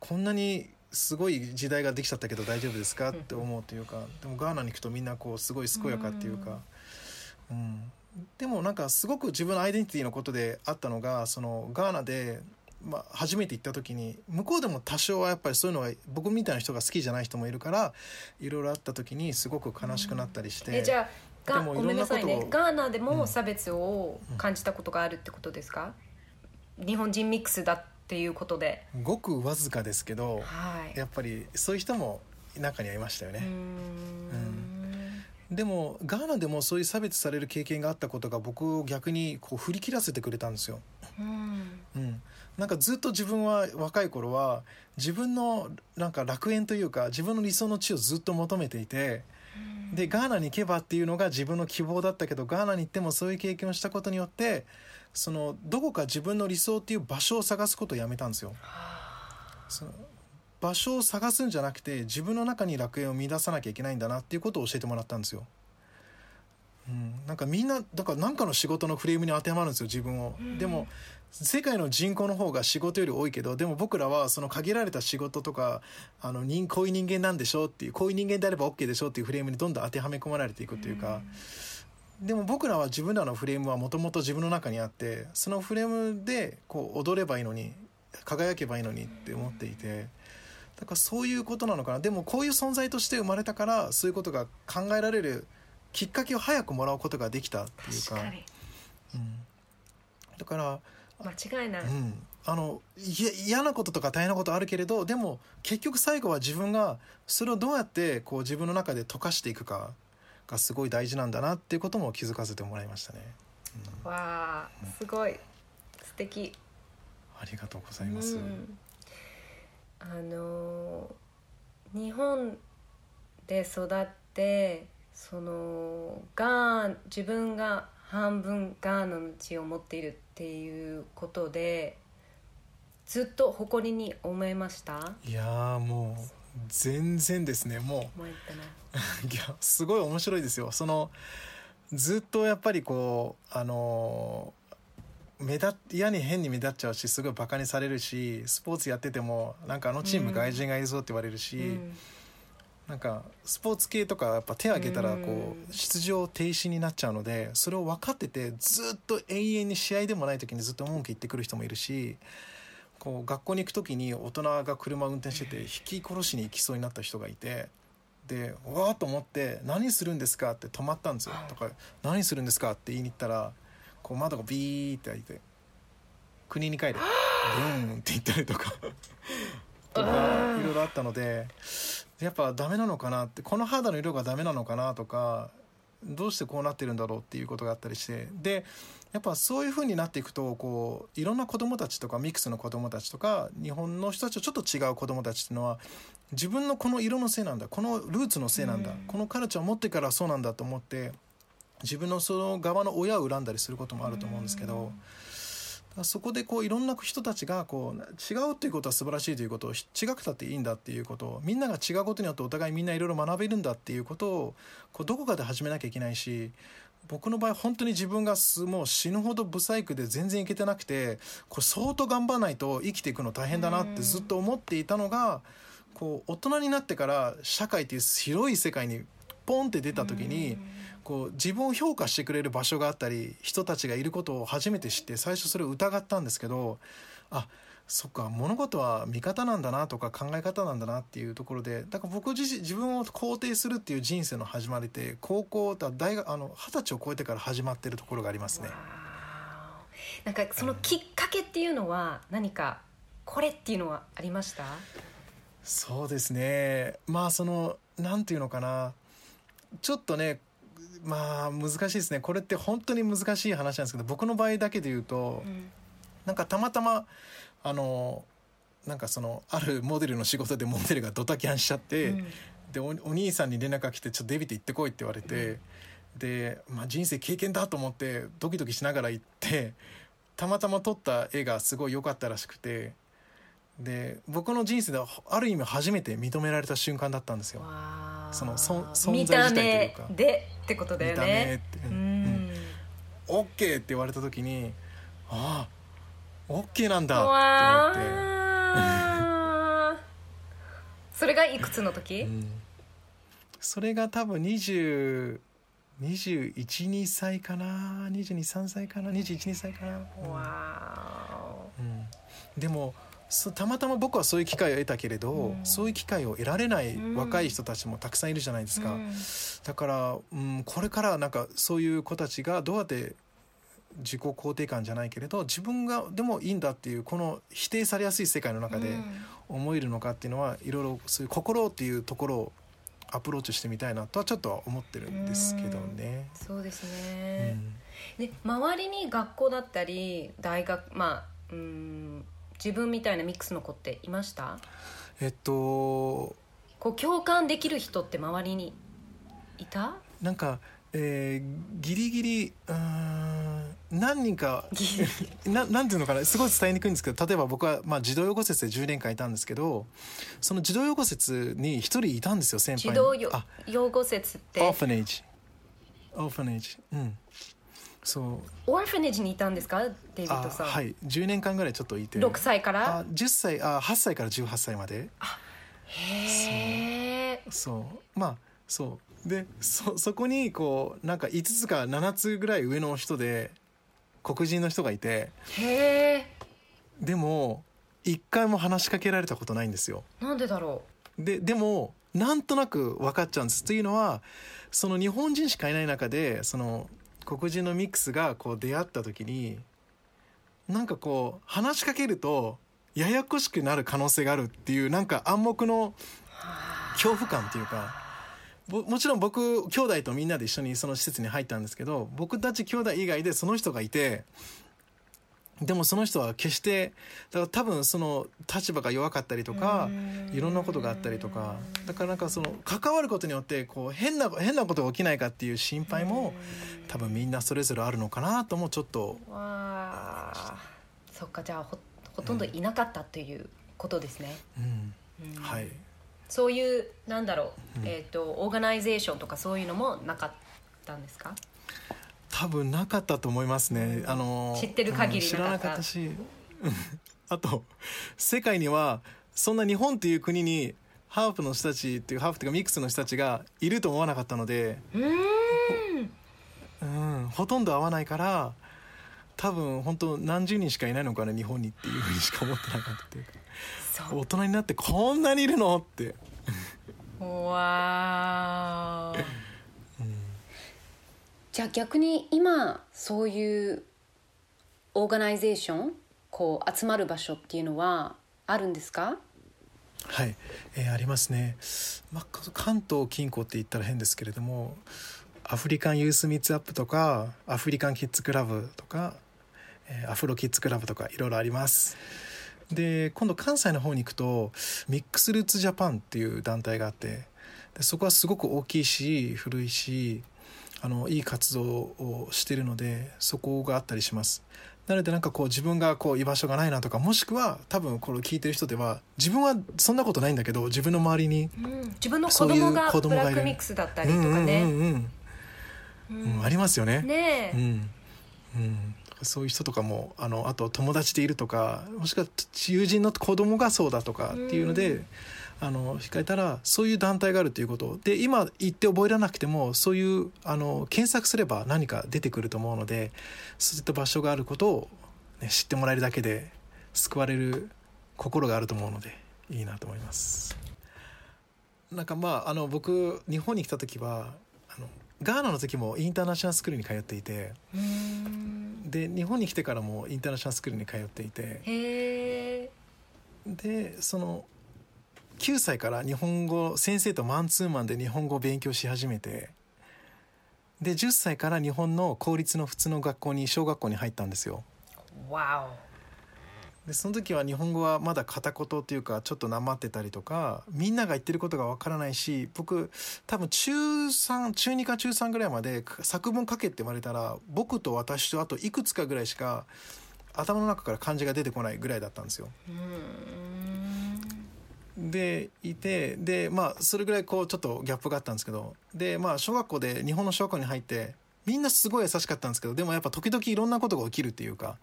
こんなにすごい時代ができちゃったけど大丈夫ですか？って思うというかでもガーナに行くとみんなこうすごい健やかっていうか、うん、でもなんかすごく自分のアイデンティティのことであったのがそのガーナで、まあ、初めて行った時に向こうでも多少はやっぱりそういうのが僕みたいな人が好きじゃない人もいるからいろいろあった時にすごく悲しくなったりして。えじゃあごめん。なさいねガーナでうんも差別を感じたことがあるってことですか、日本人ミックスだっていうことで。ごくわずかですけどはい。やっぱりそういう人も中にはいましたよね、うーん。でもガーナでもそういう差別される経験があったことが僕を逆にこう振り切らせてくれたんですよ、うん。うん、なんかずっと自分は若い頃は自分のなんか楽園というか自分の理想の地をずっと求めていてでガーナに行けばっていうのが自分の希望だったけどガーナに行ってもそういう経験をしたことによってそのどこか自分の理想っていう場所を探すことをやめたんですよ。その場所を探すんじゃなくて自分の中に楽園を見出さなきゃいけないんだなっていうことを教えてもらったんですよ。うん、なんかみんなだから何かの仕事のフレームに当てはまるんですよ自分を、でも世界の人口の方が仕事より多いけどでも僕らはその限られた仕事とかあの人こういう人間なんでしょうっていうこういう人間であれば OK でしょうっていうフレームにどんどん当てはめ込まれていくっていうか、でも僕らは自分らのフレームはもともと自分の中にあってそのフレームでこう踊ればいいのに輝けばいいのにって思っていてだからそういうことなのかな。でもこういう存在として生まれたからそういうことが考えられるきっかけを早くもらうことができたっていうか。確かに。うん、だから、間違いない、うん、あのいや嫌なこととか大変なことあるけれどでも結局最後は自分がそれをどうやってこう自分の中で溶かしていくかがすごい大事なんだなっていうことも気づかせてもらいましたね。わあすごい。素敵。ありがとうございます。うん。あの日本で育ってそのガー自分が半分ガーナの血を持っているっていうことでずっと誇りに思いました？いやーもう全然ですねもう。いやすごい面白いですよ。そのずっとやっぱりこうあのー目立っ嫌に変に目立っちゃうしすごいバカにされるしスポーツやっててもなんかあのチーム外人がいるぞって言われるし、うん。なんかスポーツ系とかやっぱ手挙げたらこうん。う出場停止になっちゃうのでそれを分かっててずっと永遠に試合でもない時にずっと文句言ってくる人もいるしこう学校に行く時に大人が車を運転してて引き殺しに行きそうになった人がいてでうわーっと思って「何するんですか?」って止まったんですよ。だから「何するんですか?」って言いに行ったらこう窓がビーって開いて「国に帰れ」ブーンって言ったりとか。とかいろいろあったのでやっぱダメなのかなってこの肌の色がダメなのかなとかどうしてこうなってるんだろうっていうことがあったりしてでやっぱそういう風になっていくとこういろんな子供たちとかミックスの子供たちとか日本の人たちとちょっと違う子供たちっていうのは自分のこの色のせいなんだこのルーツのせいなんだ、このカルチャーを持ってからそうなんだと思って自分のその側の親を恨んだりすることもあると思うんですけど。だからそこでこういろんな人たちがこう違うっていうことは素晴らしいということをひ違くたっていいんだっていうことをみんなが違うことによってお互いみんないろいろ学べるんだっていうことをこうどこかで始めなきゃいけないし僕の場合本当に自分がすもう死ぬほどブサイクで全然いけてなくてこれ相当頑張らないと生きていくの大変だなってずっと思っていたのがこう大人になってから社会っていう広い世界にポンって出た時にこう自分を評価してくれる場所があったり人たちがいることを初めて知って最初それを疑ったんですけどあそっか物事は見方なんだなとか考え方なんだなっていうところでだから僕自身自分を肯定するっていう人生の始まりって高校だ大学あの二十歳を超えてから始まってるところがありますね。なんかそのきっかけっていうのは何かこれっていうのはありました？そうですね。まあそのなんていうのかな。ちょっとねまあ難しいですね。これって本当に難しい話なんですけど僕の場合だけで言うと、うん。なんかたまたまあのなんかそのあるモデルの仕事でモデルがドタキャンしちゃって、うん。でおお兄さんに連絡が来て「ちょっとデビット行ってこい」って言われて、で、まあ、人生経験だと思ってドキドキしながら行ってたまたま撮った絵がすごい良かったらしくてで僕の人生ではある意味初めて認められた瞬間だったんですよ。そのそ存見在自体といた目うかでってことだよ見た目っねて、ううん。んオッケーって言われた時にああオッケーなんだわって思って。ーそれがいくつの時、うん。それが多分20 2122歳かな。223歳かな。212歳かな、わうん。でもそたまたま僕はそういう機会を得たけれど、うん。そういう機会を得られないうん。若い人たちもたくさんいるじゃないですか、うん。だから、うん、これからなんかそういう子たちがどうやって自己肯定感じゃないけれど自分がでもいいんだっていうこの否定されやすい世界の中でうん。思えるのかっていうのはいろいろそういう心っていうところをアプローチしてみたいなとはちょっとは思ってるんですけどね。そうですうね、ん。で周りに学校だったり大学まあうん自分みたいなミックスの子っていました？えっとこう共感できる人って周りにいた？なんか、えーギリギリうーん何人かななんていうのかな？すごい伝えにくいんですけど例えば僕は、まあ、児童養護施設で10年間いたんですけどその児童養護施設に一人いたんですよ先輩に。児童養護施設って？オーファネージオーファネージうんそう。オーファネージにいたんですか？デイビッあドさん、はい。10年間ぐらいちょっといて。6歳から？あ10歳あ8歳から18歳まで。へえそう。まあそう。でそそこにこうなんか5つか7つぐらい上の人で黒人の人がいて。へえでも一回も話しかけられたことないんですよ。なんでだろででもなんとなく分かっちゃうんです。というのはその日本人しかいない中でその黒人のミックスがこう出会った時になんかこう話しかけるとややこしくなる可能性があるっていうなんか暗黙の恐怖感っていうかもちろん僕兄弟とみんなで一緒にその施設に入ったんですけど僕たち兄弟以外でその人がいてでもその人は決してだから多分その立場が弱かったりとかいろんなことがあったりとかだからなんかその関わることによってこう変な変なことが起きないかっていう心配も多分みんなそれぞれあるのかなともちょっとうわあ。そっかじゃあほほとんどいなかったということですね、うん。うん。はい。そういうなんだろう、うん。えっ、とオーガナイゼーションとかそういうのもなかったんですか？多分なかったと思いますね。あの知ってる限りうん知らななかったし。う んあと世界にはそんな日本っていう国にハーフの人たちっていうハーフっていうかミックスの人たちがいると思わなかったので。うーん。うん、ほとんど会わないから多分本当何十人しかいないのかな日本にっていうふうにしか思ってなかったって。いう。か大人になってこんなにいるのって。わーじゃあ逆に今そういう organization こう集まる場所っていうのはあるんですか？はい、えーありますね、まあ、関東近郊って言ったら変ですけれどもアフリカンユースミートアップとかアフリカンキッズクラブとか、えーアフロキッズクラブとかいろいろあります。で今度関西の方に行くとミックスルーツジャパンっていう団体があってでそこはすごく大きいし古いしあのいい活動をしてるのでそこがあったりします。なのでなんかこう自分がこう居場所がないなとかもしくは多分これを聞いてる人では自分はそんなことないんだけど自分の周りにうん自分の子そういう供がブ子供がいる。ラックミックスだったりとかうんねありますよね。ねえ、うん。うん、そういう人とかもあのあと友達でいるとかもしくは友人の子供がそうだとかっていうので、うんあの控えたらそういう団体があるということ。で今言って覚えられなくてもそういうあの検索すれば何か出てくると思うのでそういった場所があることを、ね、知ってもらえるだけで救われる心があると思うのでいいなと思います。なんかまああの僕日本に来た時はあのガーナの時もインターナショナルスクールに通っていてで日本に来てからもインターナショナルスクールに通っていてでその9歳から日本語先生とマンツーマンで日本語を勉強し始めてで10歳から日本の公立の普通の学校に小学校に入ったんですよ。わでその時は日本語はまだ片言というかちょっとなまってたりとかみんなが言ってることがわからないし僕多分中3中2か中3ぐらいまで作文書けって言われたら僕と私とあといくつかぐらいしか頭の中から漢字が出てこないぐらいだったんですよ。でいてでまあそれぐらいこうちょっとギャップがあったんですけどでまあ小学校で日本の小学校に入ってみんなすごい優しかったんですけどでもやっぱ時々いろんなことが起きるっていうか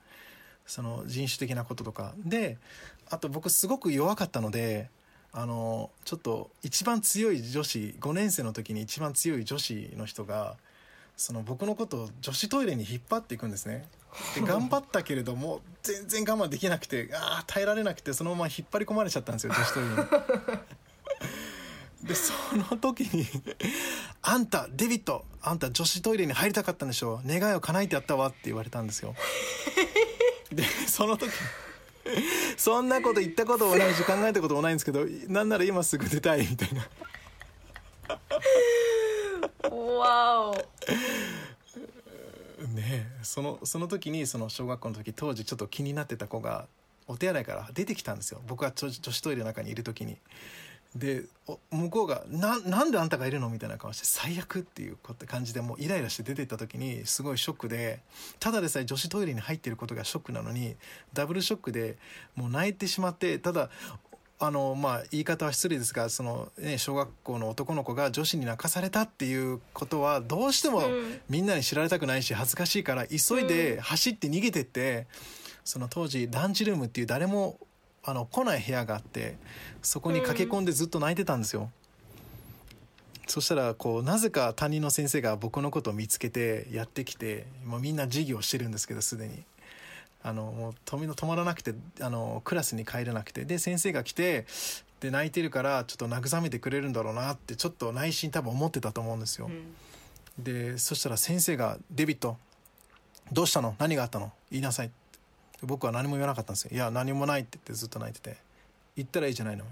その人種的なこととかであと僕すごく弱かったのであのちょっと一番強い女子5年生の時に一番強い女子の人がその僕のことを女子トイレに引っ張っていくんですね。で頑張ったけれども全然我慢できなくてああ耐えられなくてそのまま引っ張り込まれちゃったんですよ女子トイレに。でその時に「あんたデビッドあんた女子トイレに入りたかったんでしょ願いを叶えてやったわ」って言われたんですよ。でその時そんなこと言ったこともないし考えたこともないんですけどなんなら今すぐ出たいみたいな。わおねそのその時にその小学校の時当時ちょっと気になってた子がお手洗いから出てきたんですよ僕は女子トイレの中にいる時にで向こうがな「なんであんたがいるの?」みたいな顔して「最悪」っていう感じでもうイライラして出てった時にすごいショックでただでさえ女子トイレに入ってることがショックなのにダブルショックでもう泣いてしまってただあのまあ言い方は失礼ですがその、ね、小学校の男の子が女子に泣かされたっていうことはどうしてもうん。みんなに知られたくないし恥ずかしいから急いで走って逃げてってその当時ランチルームっていう誰もあの来ない部屋があってそこに駆け込んでずっと泣いてたんですよ。そしたらこうなぜか担任の先生が僕のことを見つけてやってきてもうみんな授業してるんですけどすでにあのもう止めの止まらなくてあのクラスに帰れなくて。で先生が来てで泣いてるからちょっと慰めてくれるんだろうなってちょっと内心多分思ってたと思うんですよ。うん。でそしたら先生が「デビット。どうしたの？何があったの？言いなさい」ってで僕は何も言わなかったんですよ「いや何もない」って言ってずっと泣いてて「言ったらいいじゃないの。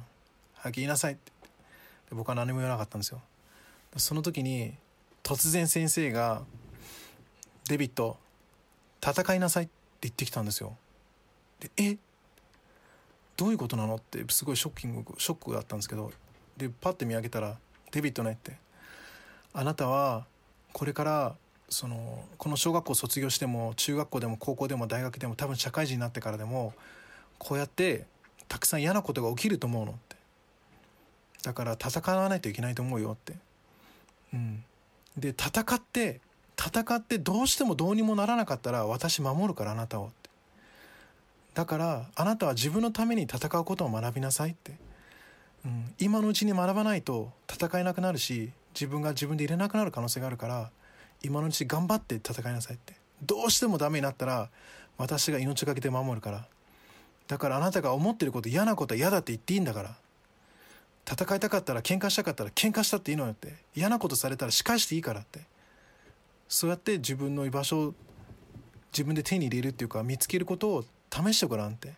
早く言いなさい」って言って。で僕は何も言わなかったんですよ。その時に突然先生が「デビット。戦いなさい」って言ってきたんですよ。でえ？どういうことなの？ってすごいショッキングショックだったんですけど。でパッて見上げたら「デビットね」ってあなたはこれからそのこの小学校卒業しても中学校でも高校でも大学でも多分社会人になってからでもこうやってたくさん嫌なことが起きると思うのって。だから戦わないといけないと思うよって。うん。で戦って戦ってどうしてもどうにもならなかったら私守るからあなたをって。だからあなたは自分のために戦うことを学びなさいって。うん、今のうちに学ばないと戦えなくなるし自分が自分で入れなくなる可能性があるから今のうち頑張って戦いなさいって。どうしてもダメになったら私が命がけて守るから。だからあなたが思ってること嫌なことは嫌だって言っていいんだから。戦いたかったら喧嘩したかったら喧嘩したっていいのよって。嫌なことされたら仕返していいからって。そうやって自分の居場所を自分で手に入れるっていうか見つけることを試してごらんって。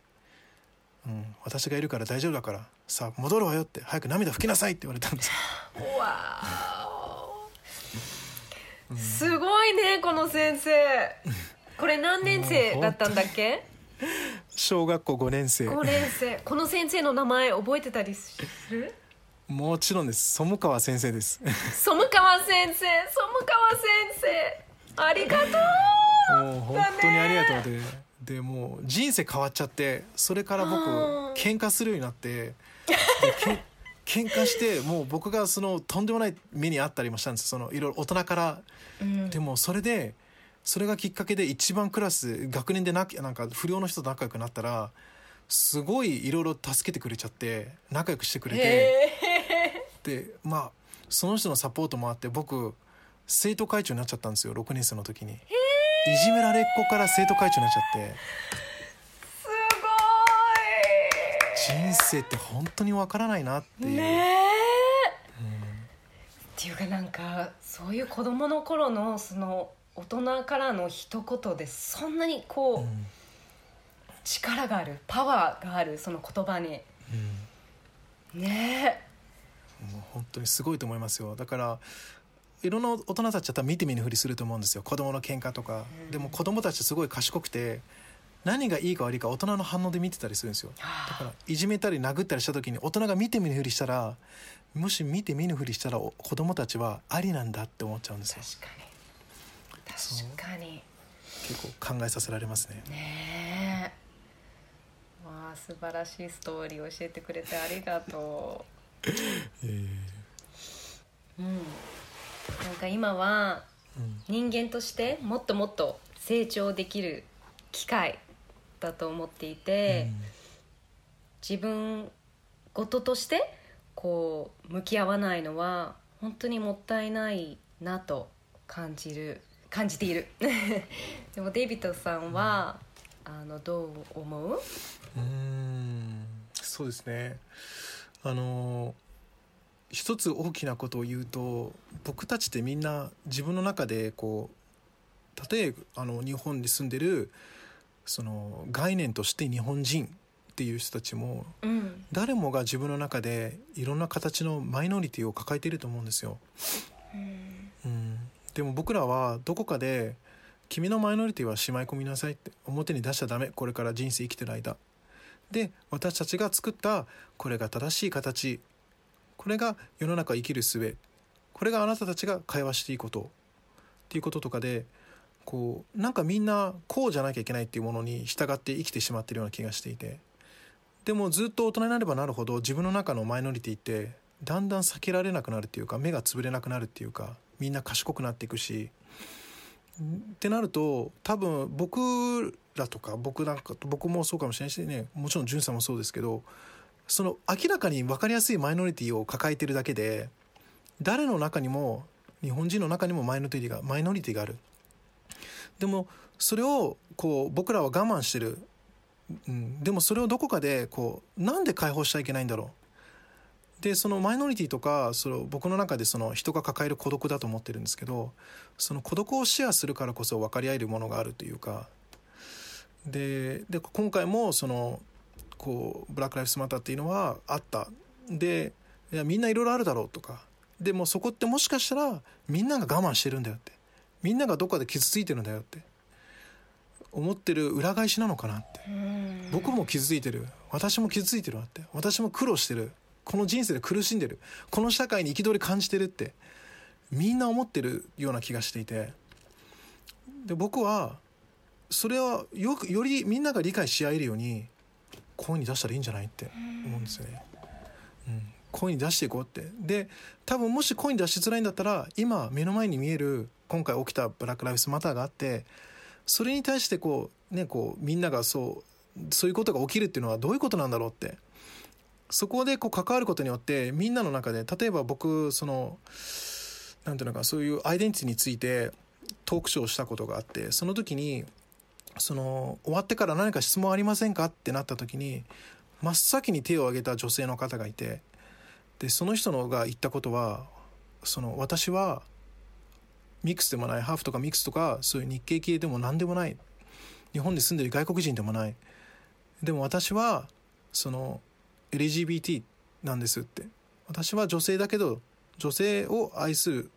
うん、私がいるから大丈夫だから。さあ戻るわよって。早く涙拭きなさいって言われたんですよ。わー。すごいねこの先生。これ何年生だったんだっけ？小学校5年生。5年生。この先生の名前覚えてたりする？もちろんです。染川先生です。染川先生。染川先生。ありがとう。もう本当にありがとうで。でもう人生変わっちゃってそれから僕喧嘩するようになって 喧嘩してもう僕がそのとんでもない目にあったりもしたんです。そのいろいろ大人から。うん。でもそれでそれがきっかけで一番クラス学年でななんか不良の人と仲良くなったらすごいいろいろ助けてくれちゃって仲良くしてくれてへでまあその人のサポートもあって僕生徒会長になっちゃったんですよ6年生の時に。いじめられっ子から生徒会長になっちゃって。す人生って本当にわからないなっていう、ごいねえっていうかなんかそういう子供の頃のその大人からの一言でそんなにこう、うん。力があるパワーがあるその言葉に。ねもう本当にすごいと思いますよ。だからいろんな大人たちだったら見て見ぬふりすると思うんですよ。子供の喧嘩とか、でも子供たちすごい賢くて何がいいか悪いか大人の反応で見てたりするんですよ。だからいじめたり殴ったりした時に大人が見て見ぬふりしたらもし見て見ぬふりしたらお子供たちはありなんだって思っちゃうんですよ。確かに。確かに。結構考えさせられますね。ねえ。わあ素晴らしいストーリーを教えてくれてありがとえううん。なんか今は人間としてもっともっと成長できる機会だと思っていて、自分事としてこう向き合わないのは本当にもったいないなと感じる感じている。でもデイビッドさんは、あのどう思う？うーん。そうですねあの一つ大きなことを言うと僕たちってみんな自分の中でこう例えばあの日本に住んでるその概念として日本人っていう人たちもうん。誰もが自分の中でいろんな形のマイノリティを抱えていると思うんですよ。うん、でも僕らはどこかで「君のマイノリティはしまい込みなさい」って表に出しちゃダメ。これから人生生きてる間で私たちが作ったこれが正しい形。これが世の中生きる術これがあなたたちが会話していいこと。っていうこととかでこうなんかみんなこうじゃなきゃいけないっていうものに従って生きてしまってるような気がしていて。でもずっと大人になればなるほど自分の中のマイノリティってだんだん避けられなくなるっていうか目が潰れなくなるっていうかみんな賢くなっていくしってなると多分僕らとか僕なんか僕もそうかもしれないしねもちろん潤さんもそうですけどその明らかに分かりやすいマイノリティを抱えてるだけで誰の中にも日本人の中にもマイノリティがマイノリティがある。でもそれをこう僕らは我慢してる、うん、でもそれをどこかでこうなんで解放しちゃいけないんだろう。でそのマイノリティとかその僕の中でその人が抱える孤独だと思ってるんですけどその孤独をシェアするからこそ分かり合えるものがあるというかでで今回もそのこうブラック・ライフスマターっていうのはあった。でいやみんないろいろあるだろうとか。でもそこってもしかしたらみんなが我慢してるんだよって。みんながどっかで傷ついてるんだよって。思ってる裏返しなのかなって。僕も傷ついてる。私も傷ついてるわって。私も苦労してるこの人生で苦しんでる。この社会に憤り感じてるってみんな思ってるような気がしていて。で僕はそれはよくよりみんなが理解し合えるように声に出したらいいんじゃないって思うんですよね。うん、声に出していこうって。で多分もし声に出しづらいんだったら今目の前に見える今回起きたブラック・ライフスマターがあってそれに対してこうねこうみんながそうそういうことが起きるっていうのはどういうことなんだろうってそこでこう関わることによってみんなの中で例えば僕そのなんていうのかそういうアイデンティティについてトークショーをしたことがあってその時にその終わってから何か質問ありませんか？ってなった時に真っ先に手を挙げた女性の方がいてでその人のが言ったことはその私はミックスでもないハーフとかミックスとかそういう日系系でも何でもない。日本で住んでる外国人でもない。でも私はその LGBT なんですって。私は女性だけど女性を愛する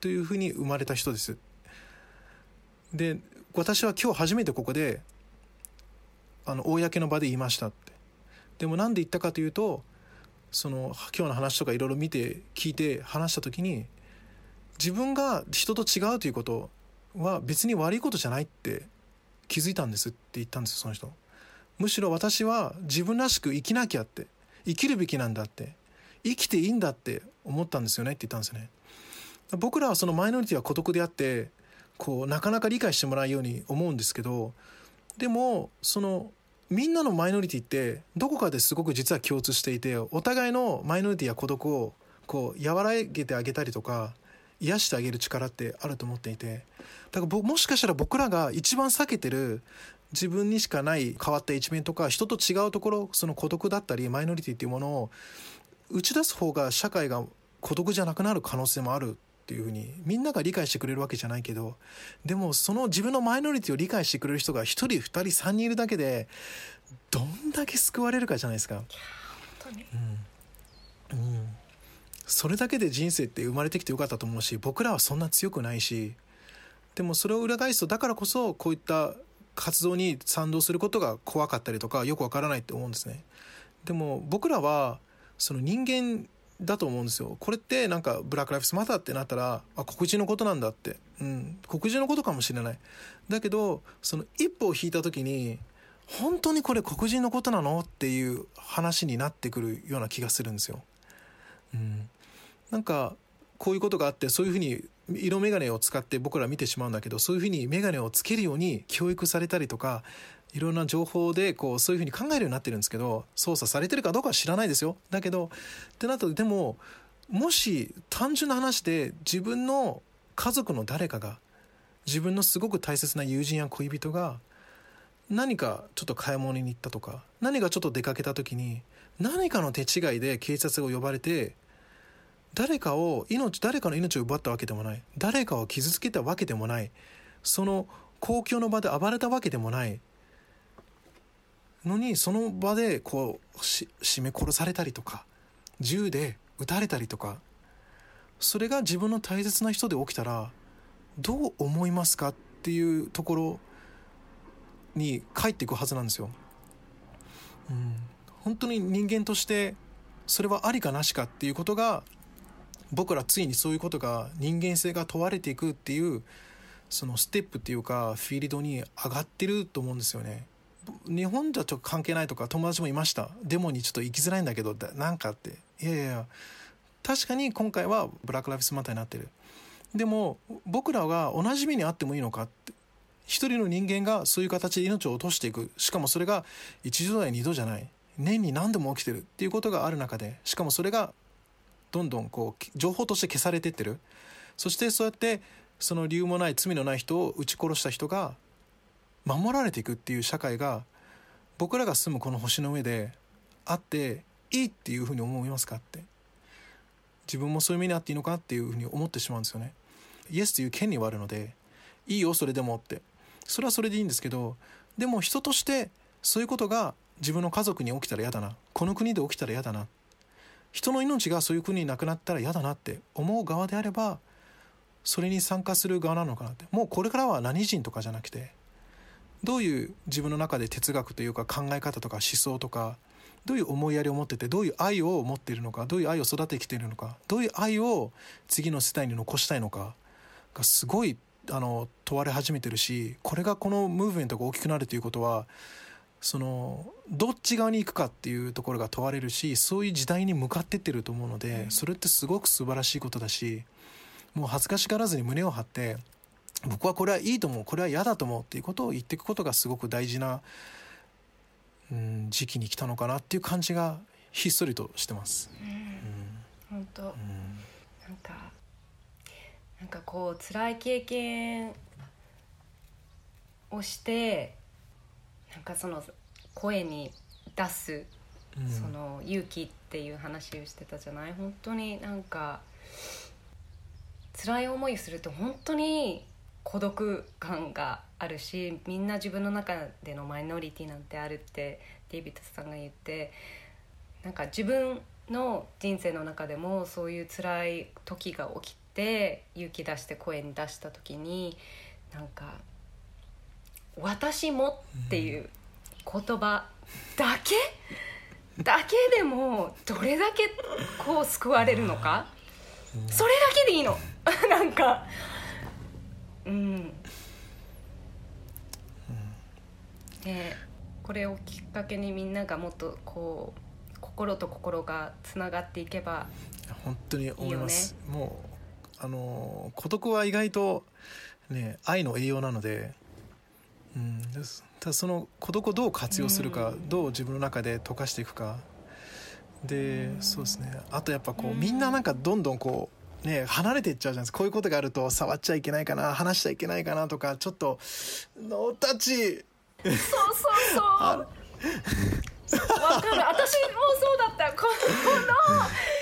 というふうに生まれた人です。で私は今日初めてここであの公の場で言いましたって。でもなんで言ったかというとその今日の話とかいろいろ見て聞いて話した時に自分が人と違うということは別に悪いことじゃないって気づいたんですって言ったんですよその人。むしろ私は自分らしく生きなきゃって生きるべきなんだって生きていいんだって思ったんですよねって言ったんですよね。僕らはそのマイノリティは孤独であってこうなかなか理解してもらうように思うんですけどでもそのみんなのマイノリティってどこかですごく実は共通していてお互いのマイノリティや孤独をこう和らげてあげたりとか癒してあげる力ってあると思っていてだからもしかしたら僕らが一番避けてる自分にしかない変わった一面とか人と違うところその孤独だったりマイノリティっていうものを打ち出す方が社会が孤独じゃなくなる可能性もあるっていうふうにみんなが理解してくれるわけじゃないけどでもその自分のマイノリティを理解してくれる人が1人2人3人いるだけでどんだけ救われるかじゃないですか。うん。うん、それだけで人生って生まれてきてよかったと思うし僕らはそんな強くないしでもそれを裏返すとだからこそこういった活動に賛同することが怖かったりとかよくわからないって思うんですね。でも僕らはその人間だと思うんですよ。これってなんかブラック・ライフスマターってなったらあ黒人のことなんだって。うん。黒人のことかもしれない。だけどその一歩を引いた時に本当にこれ黒人のことなのっていう話になってくるような気がするんですよ。うん、なんかこういうことがあってそういうふうに色眼鏡を使って僕ら見てしまうんだけどそういうふうに眼鏡をつけるように教育されたりとかいろんな情報でこうそういうふうに考えるようになってるんですけど操作されてるかどうかは知らないですよ。だけどってなるとでももし単純な話で自分の家族の誰かが自分のすごく大切な友人や恋人が何かちょっと買い物に行ったとか何かちょっと出かけた時に何かの手違いで警察が呼ばれて誰かを命誰かの命を奪ったわけでもない。誰かを傷つけたわけでもない。その公共の場で暴れたわけでもない。のにその場でこうし絞め殺されたりとか銃で撃たれたりとか。それが自分の大切な人で起きたらどう思いますかっていうところに帰っていくはずなんですよ。うん、本当に人間としてそれはありかなしかっていうことが僕らついにそういうことが人間性が問われていくっていうそのステップっていうかフィールドに上がってると思うんですよね。日本じゃちょっと関係ないとか友達もいました。デモにちょっと行きづらいんだけどなんかって。いやいや確かに今回はブラック・ライフスマターになってる。でも僕らが同じ目にあってもいいのかって。一人の人間がそういう形で命を落としていく。しかもそれが一度や二度じゃない。年に何度も起きてるっていうことがある中でしかもそれがどんどんこう情報として消されてってる。そしてそうやってその理由もない罪のない人を撃ち殺した人が守られていくっていう社会が僕らが住むこの星の上であっていいっていうふうに思いますかって。自分もそういう目にあっていいのかっていうふうに思ってしまうんですよね。イエスという権利はあるのでいいよそれでもって。それはそれでいいんですけどでも人としてそういうことが自分の家族に起きたら嫌だな。この国で起きたら嫌だな人の命がそういう国になくなったら嫌だなって思う側であればそれに参加する側なのかなって。もうこれからは何人とかじゃなくてどういう自分の中で哲学というか考え方とか思想とかどういう思いやりを持っててどういう愛を持っているのかどういう愛を育ててきているのかどういう愛を次の世代に残したいのかがすごいあの問われ始めてるしこれがこのムーブメントが大きくなるということはそのどっち側に行くかっていうところが問われるしそういう時代に向かってってると思うのでそれってすごく素晴らしいことだしもう恥ずかしがらずに胸を張って僕はこれはいいと思うこれは嫌だと思うっていうことを言っていくことがすごく大事な、うん、時期に来たのかなっていう感じがひっそりとしてます。本当、うん。なんかなんかこう辛い経験をしてなんかその声に出すうん。その勇気っていう話をしてたじゃない？本当になんか辛い思いすると本当に孤独感があるしみんな自分の中でのマイノリティなんてあるってデイビッドさんが言ってなんか自分の人生の中でもそういう辛い時が起きて勇気出して声に出した時になんか「私も」っていう言葉だけ？だけでもどれだけこう救われるのか？それだけでいいの？なんか。うん。ね。これをきっかけにみんながもっとこう心と心がつながっていけば本当に思います。もうあの孤独は意外とね愛の栄養なので、うん、ですただその孤独をどう活用するか、どう自分の中で溶かしていくか。で、そうですね。あとやっぱこう、みんななんかどんどんこうね離れていっちゃうじゃないですか。こういうことがあると触っちゃいけないかな話しちゃいけないかなとかちょっと「ノータッチ!」そうそう。そう わかる。私もそうだった。この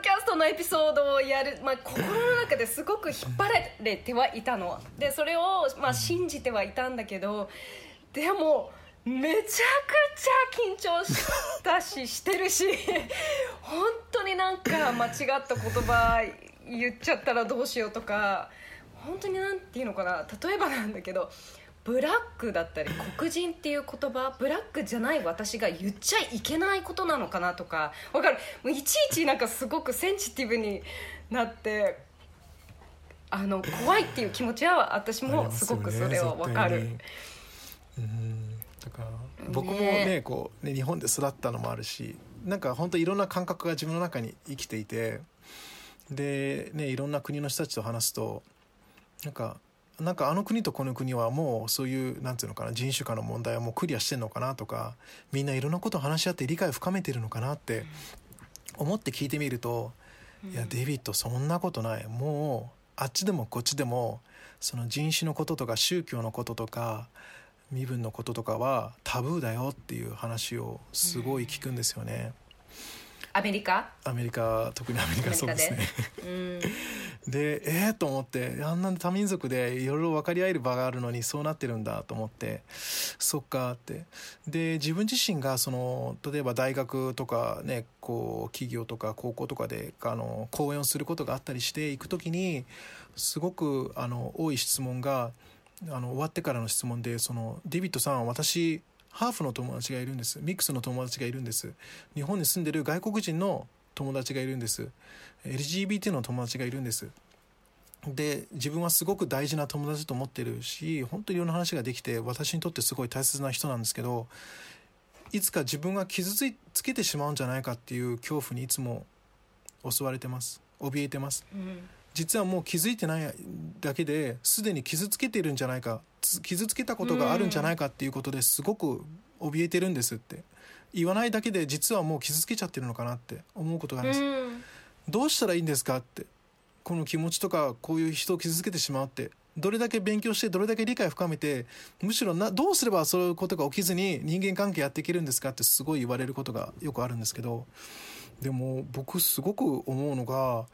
キャストのエピソードをやる、まあ、心の中ですごく引っ張られてはいたの。でそれを、まあ、信じてはいたんだけどでもめちゃくちゃ緊張したししてるし 本当になんか間違った言葉言っちゃったらどうしようとか本当になんていうのかな例えばなんだけどブラックだったり黒人っていう言葉ブラックじゃない私が言っちゃいけないことなのかなとかわかる？もういちいちなんかすごくセンシティブになってあの怖いっていう気持ちは私もすごくそれはわかる。うん。だから僕もねねこうね日本で育ったのもあるしなんか本当いろんな感覚が自分の中に生きていてでねいろんな国の人たちと話すとなんかなんかあの国とこの国はもうそういうなんていうのかな人種化の問題はもうクリアしてんのかなとかみんないろんなことを話し合って理解を深めてるのかなって思って聞いてみると、いやデイビッドそんなことないもうあっちでもこっちでもその人種のこととか宗教のこととか身分のこととかはタブーだよっていう話をすごい聞くんですよね。アメリカ？アメリカ特にアメリカそうですね。うん。でえー、と思ってあんな多民族でいろいろ分かり合える場があるのにそうなってるんだと思ってそっかって。で自分自身がその例えば大学とかねこう企業とか高校とかであの講演をすることがあったりして行く時にすごくあの多い質問があの終わってからの質問でその「デイビッドさん私ハーフの友達がいるんです。ミックスの友達がいるんです。日本に住んでる外国人の友達がいるんです。LGBT の友達がいるんです。で自分はすごく大事な友達と思ってるし本当にいろんな話ができて私にとってすごい大切な人なんですけどいつか自分が傷つけてしまうんじゃないかっていう恐怖にいつも襲われてます。怯えてます。うん。実はもう気づいてないだけですでに傷つけてるんじゃないかつ傷つけたことがあるんじゃないかっていうことですごく怯えてるんですって。言わないだけで実はもう傷つけちゃってるのかなって思うことがあるんです、うん。どうしたらいいんですかって。この気持ちとかこういう人を傷つけてしまうって。どれだけ勉強してどれだけ理解を深めてむしろなどうすればそういうことが起きずに人間関係やっていけるんですかってすごい言われることがよくあるんですけど。でも僕すごく思うのが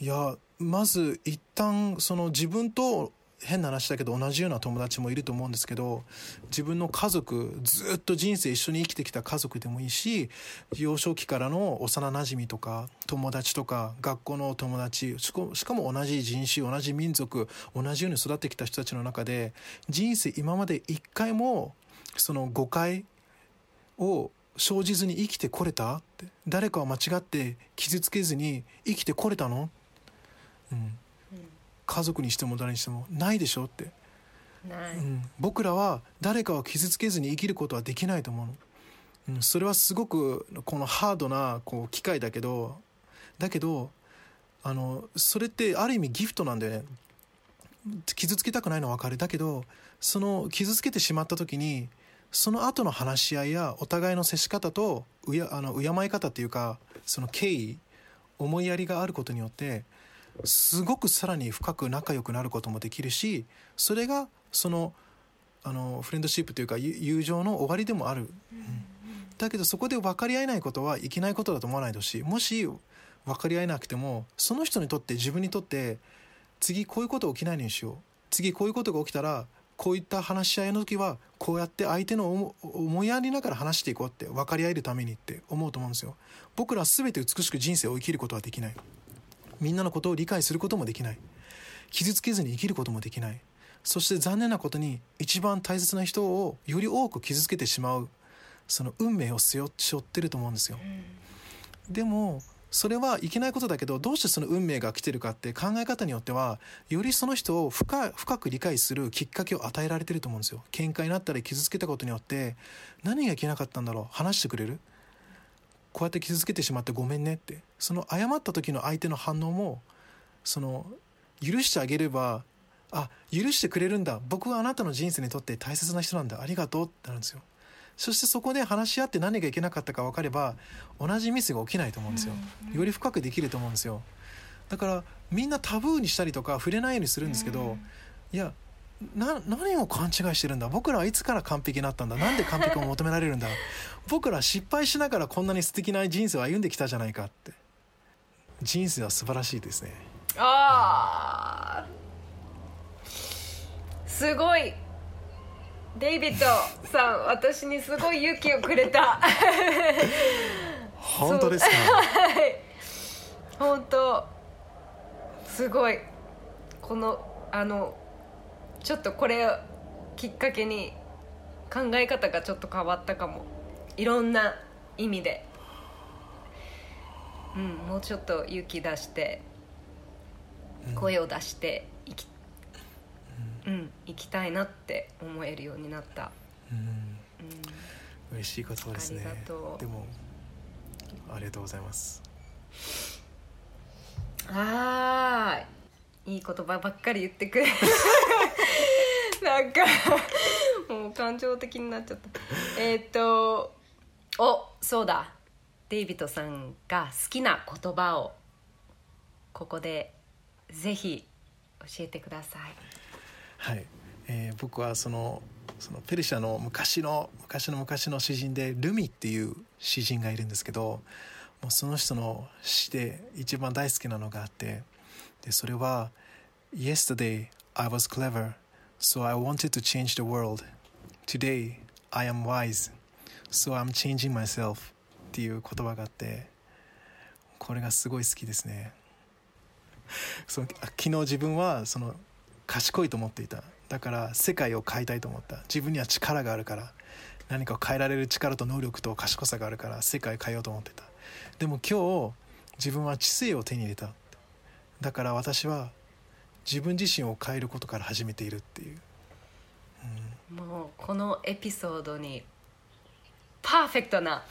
いやまず一旦その自分と変な話だけど同じような友達もいると思うんですけど自分の家族ずっと人生一緒に生きてきた家族でもいいし幼少期からの幼なじみとか友達とか学校の友達しかも同じ人種同じ民族同じように育ってきた人たちの中で人生今まで一回もその誤解を生じずに生きてこれたって誰かを間違って傷つけずに生きてこれたの、うん、家族にしても誰にしてもないでしょって、ない、うん、僕らは誰かを傷つけずに生きることはできないと思うの、うん、それはすごくこのハードなこう機会だけどだけどあのそれってある意味ギフトなんだよね。傷つけたくないのは分かる。だけどその傷つけてしまった時にその後の話し合いやお互いの接し方とうやあの敬い方っていうかその敬意思いやりがあることによってすごくさらに深く仲良くなることもできるしそれがそのあのフレンドシップというか友情の終わりでもある、うんだけどそこで分かり合えないことはいけないことだと思わないでほしもし分かり合えなくてもその人にとって自分にとって次こういうこと起きないようにしよう。次こういうことが起きたらこういった話し合いの時はこうやって相手の思いやりながら話していこうって分かり合えるためにって思うと思うんですよ。僕らは全て美しく人生を生きることはできない。みんなのことを理解することもできない。傷つけずに生きることもできない。そして残念なことに一番大切な人をより多く傷つけてしまう。その運命を背負ってると思うんですよ。でもそれはいけないことだけどどうしてその運命が来てるかって考え方によってはよりその人を深深く理解するきっかけを与えられてると思うんですよ。喧嘩になったり傷つけたことによって何がいけなかったんだろう？話してくれる？こうやって傷つけてしまってごめんねって。その謝った時の相手の反応もその許してあげればあ許してくれるんだ。僕はあなたの人生にとって大切な人なんだ。ありがとうってなるんですよ。そしてそこで話し合って何がいけなかったか分かれば同じミスが起きないと思うんですよ。より深くできると思うんですよ。だからみんなタブーにしたりとか触れないようにするんですけどいやな何を勘違いしてるんだ？僕らはいつから完璧になったんだ？なんで完璧を求められるんだ？僕らは失敗しながらこんなに素敵な人生を歩んできたじゃないかって。人生は素晴らしいですね。あー。すごい。デイビッドさん私にすごい勇気をくれた。本当ですか？はい。本当。すごい。このあのちょっとこれをきっかけに考え方がちょっと変わったかも。いろんな意味で。うんもうちょっと勇気出して声を出していきうん。行きたいなって思えるようになった。うん。うん。嬉しい言葉ですね。ありがとう。でもありがとうございます。はーい。いい言葉ばっかり言ってくれ なんかもう感情的になっちゃった。えっとおそうだ。デイビッドさんが好きな言葉をここでぜひ教えてください。はい、えー僕はそのそのペルシャの昔の昔の昔の詩人でルミっていう詩人がいるんですけどもうその人の詩で一番大好きなのがあってでそれは「Yesterday I was clever so I wanted to change the world. Today I am wise. So I'm changing myself」っていう言葉があってこれがすごい好きですね。その昨日自分はその賢いと思っていた。だから世界を変えたいと思った。自分には力があるから。何かを変えられる力と能力と賢さがあるから世界を変えようと思ってた。でも今日自分は知性を手に入れた。だから私は自分自身を変えることから始めているっていう。もうこのエピソードにパーフェクトな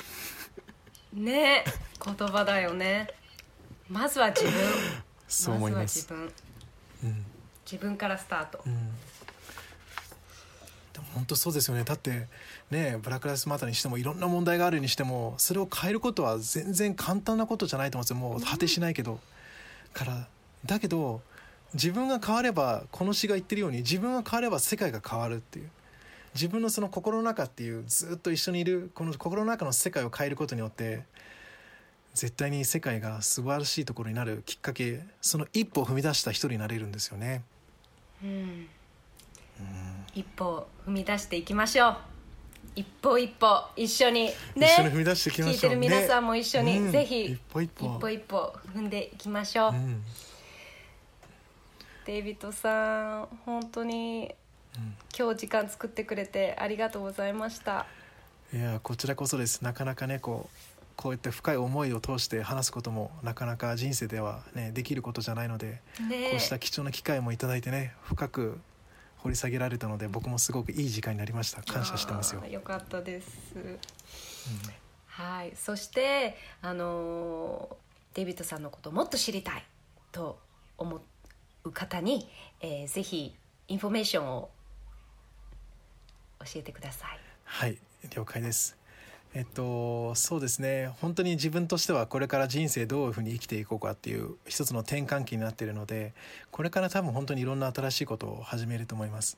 ね言葉だよね。まずは自分。そう思いまずすは自分。うん。自分からスタート。うん。でも本当そうですよね。だってねブラック・ライスマターにしてもいろんな問題があるにしてもそれを変えることは全然簡単なことじゃないと思うんですよ。もう果てしないけど、からだけど自分が変わればこの詩が言ってるように自分が変われば世界が変わるっていう。自分のその心の中っていうずっと一緒にいるこの心の中の世界を変えることによって絶対に世界が素晴らしいところになるきっかけその一歩を踏み出した人になれるんですよね。うん。一歩踏み出していきましょう。一歩一歩一緒に。ね。一緒に踏み出していきましょう聞いてる皆さんも一緒に、ねぜひうん一歩一歩。一歩一歩踏んでいきましょう、うんデイビッドさん本当に今日時間作ってくれてありがとうございました。いやこちらこそです。なかなかねこうこうやって深い思いを通して話すこともなかなか人生ではねできることじゃないので、ねこうした貴重な機会もいただいてね深く掘り下げられたので僕もすごくいい時間になりました。感謝してますよ。よかったです、はい。そしてあのーデイビッドさんのことをもっと知りたいと思う方に、えーぜひインフォメーションを教えてください。はい了解です。えっとそうですね。本当に自分としてはこれから人生どういうふうに生きていこうかっていう一つの転換期になっているのでこれから多分本当にいろんな新しいことを始めると思います。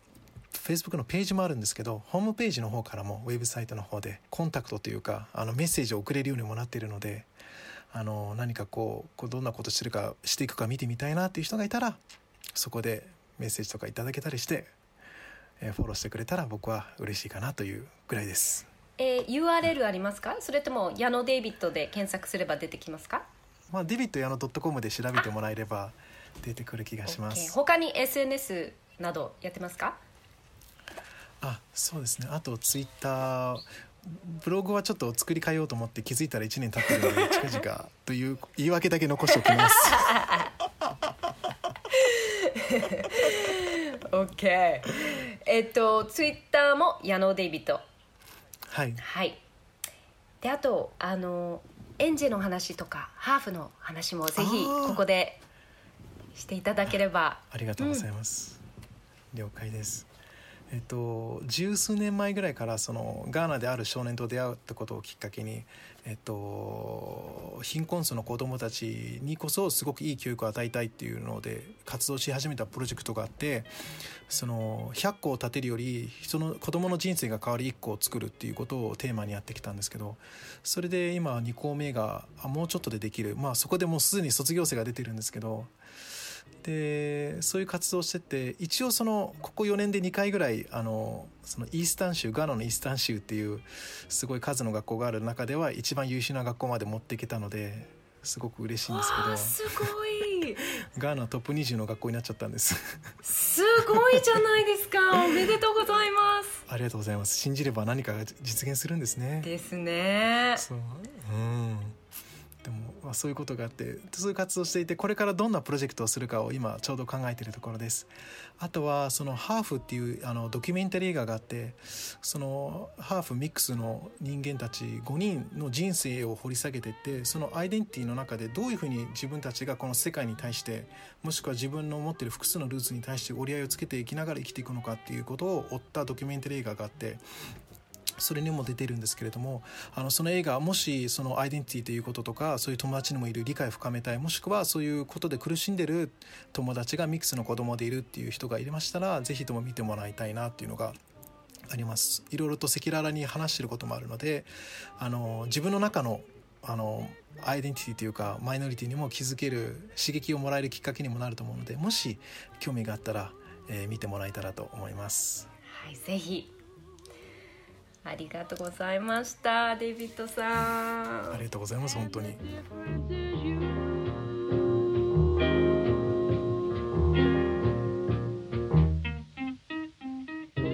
Facebook のページもあるんですけどホームページの方からもウェブサイトの方でコンタクトというかあのメッセージを送れるようにもなっているのであの何かこうこうどんなことしてるかしていくか見てみたいなっていう人がいたらそこでメッセージとかいただけたりして、えーフォローしてくれたら僕は嬉しいかなというぐらいです。えー URL ありますか？それとも矢野デイビッドで検索すれば出てきますか？まあ、デビット矢野 .com で調べてもらえれば出てくる気がします。他に SNS などやってますか？あ、そうですね。あとツイッター、ブログはちょっと作り変えようと思って気づいたら1年経ってるので近々という言い訳だけ残しておきます。OK えっとツイッターも矢野デイビッドはい。はいであとあのエンジェの話とかハーフの話もぜひここでしていただければありがとうございます。了解です。えっと十数年前ぐらいからそのガーナである少年と出会うってことをきっかけに、えっと貧困層の子どもたちにこそすごくいい教育を与えたいっていうので活動し始めたプロジェクトがあってその100個を建てるより人の子どもの人生が変わる1個を作るっていうことをテーマにやってきたんですけどそれで今2校目がもうちょっとでできる。まあそこでもうすでに卒業生が出てるんですけどでそういう活動をしてて一応そのここ4年で2回ぐらいあのそのイースタン州ガーナのイースタン州っていうすごい数の学校がある中では一番優秀な学校まで持っていけたのですごく嬉しいんですけどすごい。ガーナトップ20の学校になっちゃったんです。すごいじゃないですか。おめでとうございます。ありがとうございます。信じれば何かが実現するんですね。ですね。そう。うんまあ、そういうことがあってそういう活動していてこれからどんなプロジェクトをするかを今ちょうど考えているところです。あとはそのハーフっていうあのドキュメンタリー映画があってそのハーフミックスの人間たち5人の人生を掘り下げていってそのアイデンティティの中でどういうふうに自分たちがこの世界に対してもしくは自分の持っている複数のルーツに対して折り合いをつけていきながら生きていくのかっていうことを追ったドキュメンタリー映画があってそれにも出てるんですけれどもあのその映画もしそのアイデンティティということとかそういう友達にもいる理解を深めたいもしくはそういうことで苦しんでる友達がミックスの子供でいるっていう人がいましたらぜひとも見てもらいたいなっていうのがありますいろいろと赤裸々に話してることもあるのであの自分の中のあのアイデンティティというかマイノリティにも気づける刺激をもらえるきっかけにもなると思うのでもし興味があったら、えー見てもらえたらと思います。はいぜひありがとうございましたデイビッドさんありがとうございます本当に.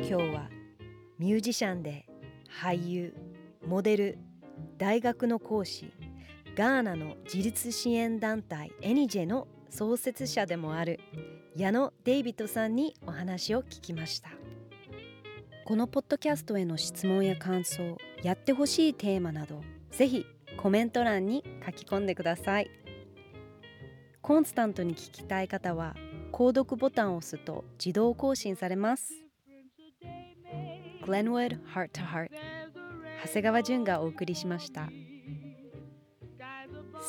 今日はミュージシャンで俳優モデル大学の講師ガーナの自立支援団体エニジェの創設者でもある矢野デイビッドさんにお話を聞きましたこのポッドキャストへの質問や感想やってほしいテーマなどぜひコメント欄に書き込んでくださいコンスタントに聞きたい方は購読ボタンを押すと自動更新されます Glenwood Heart to Heart 長谷川淳がお送りしました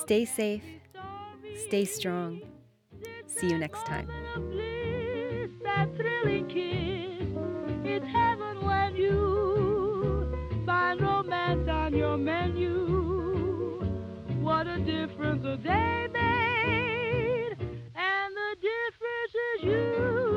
Stay safe, stay strong. See you next time. It's heaven when you find romance on your menu. What a difference a day made, and the difference is you.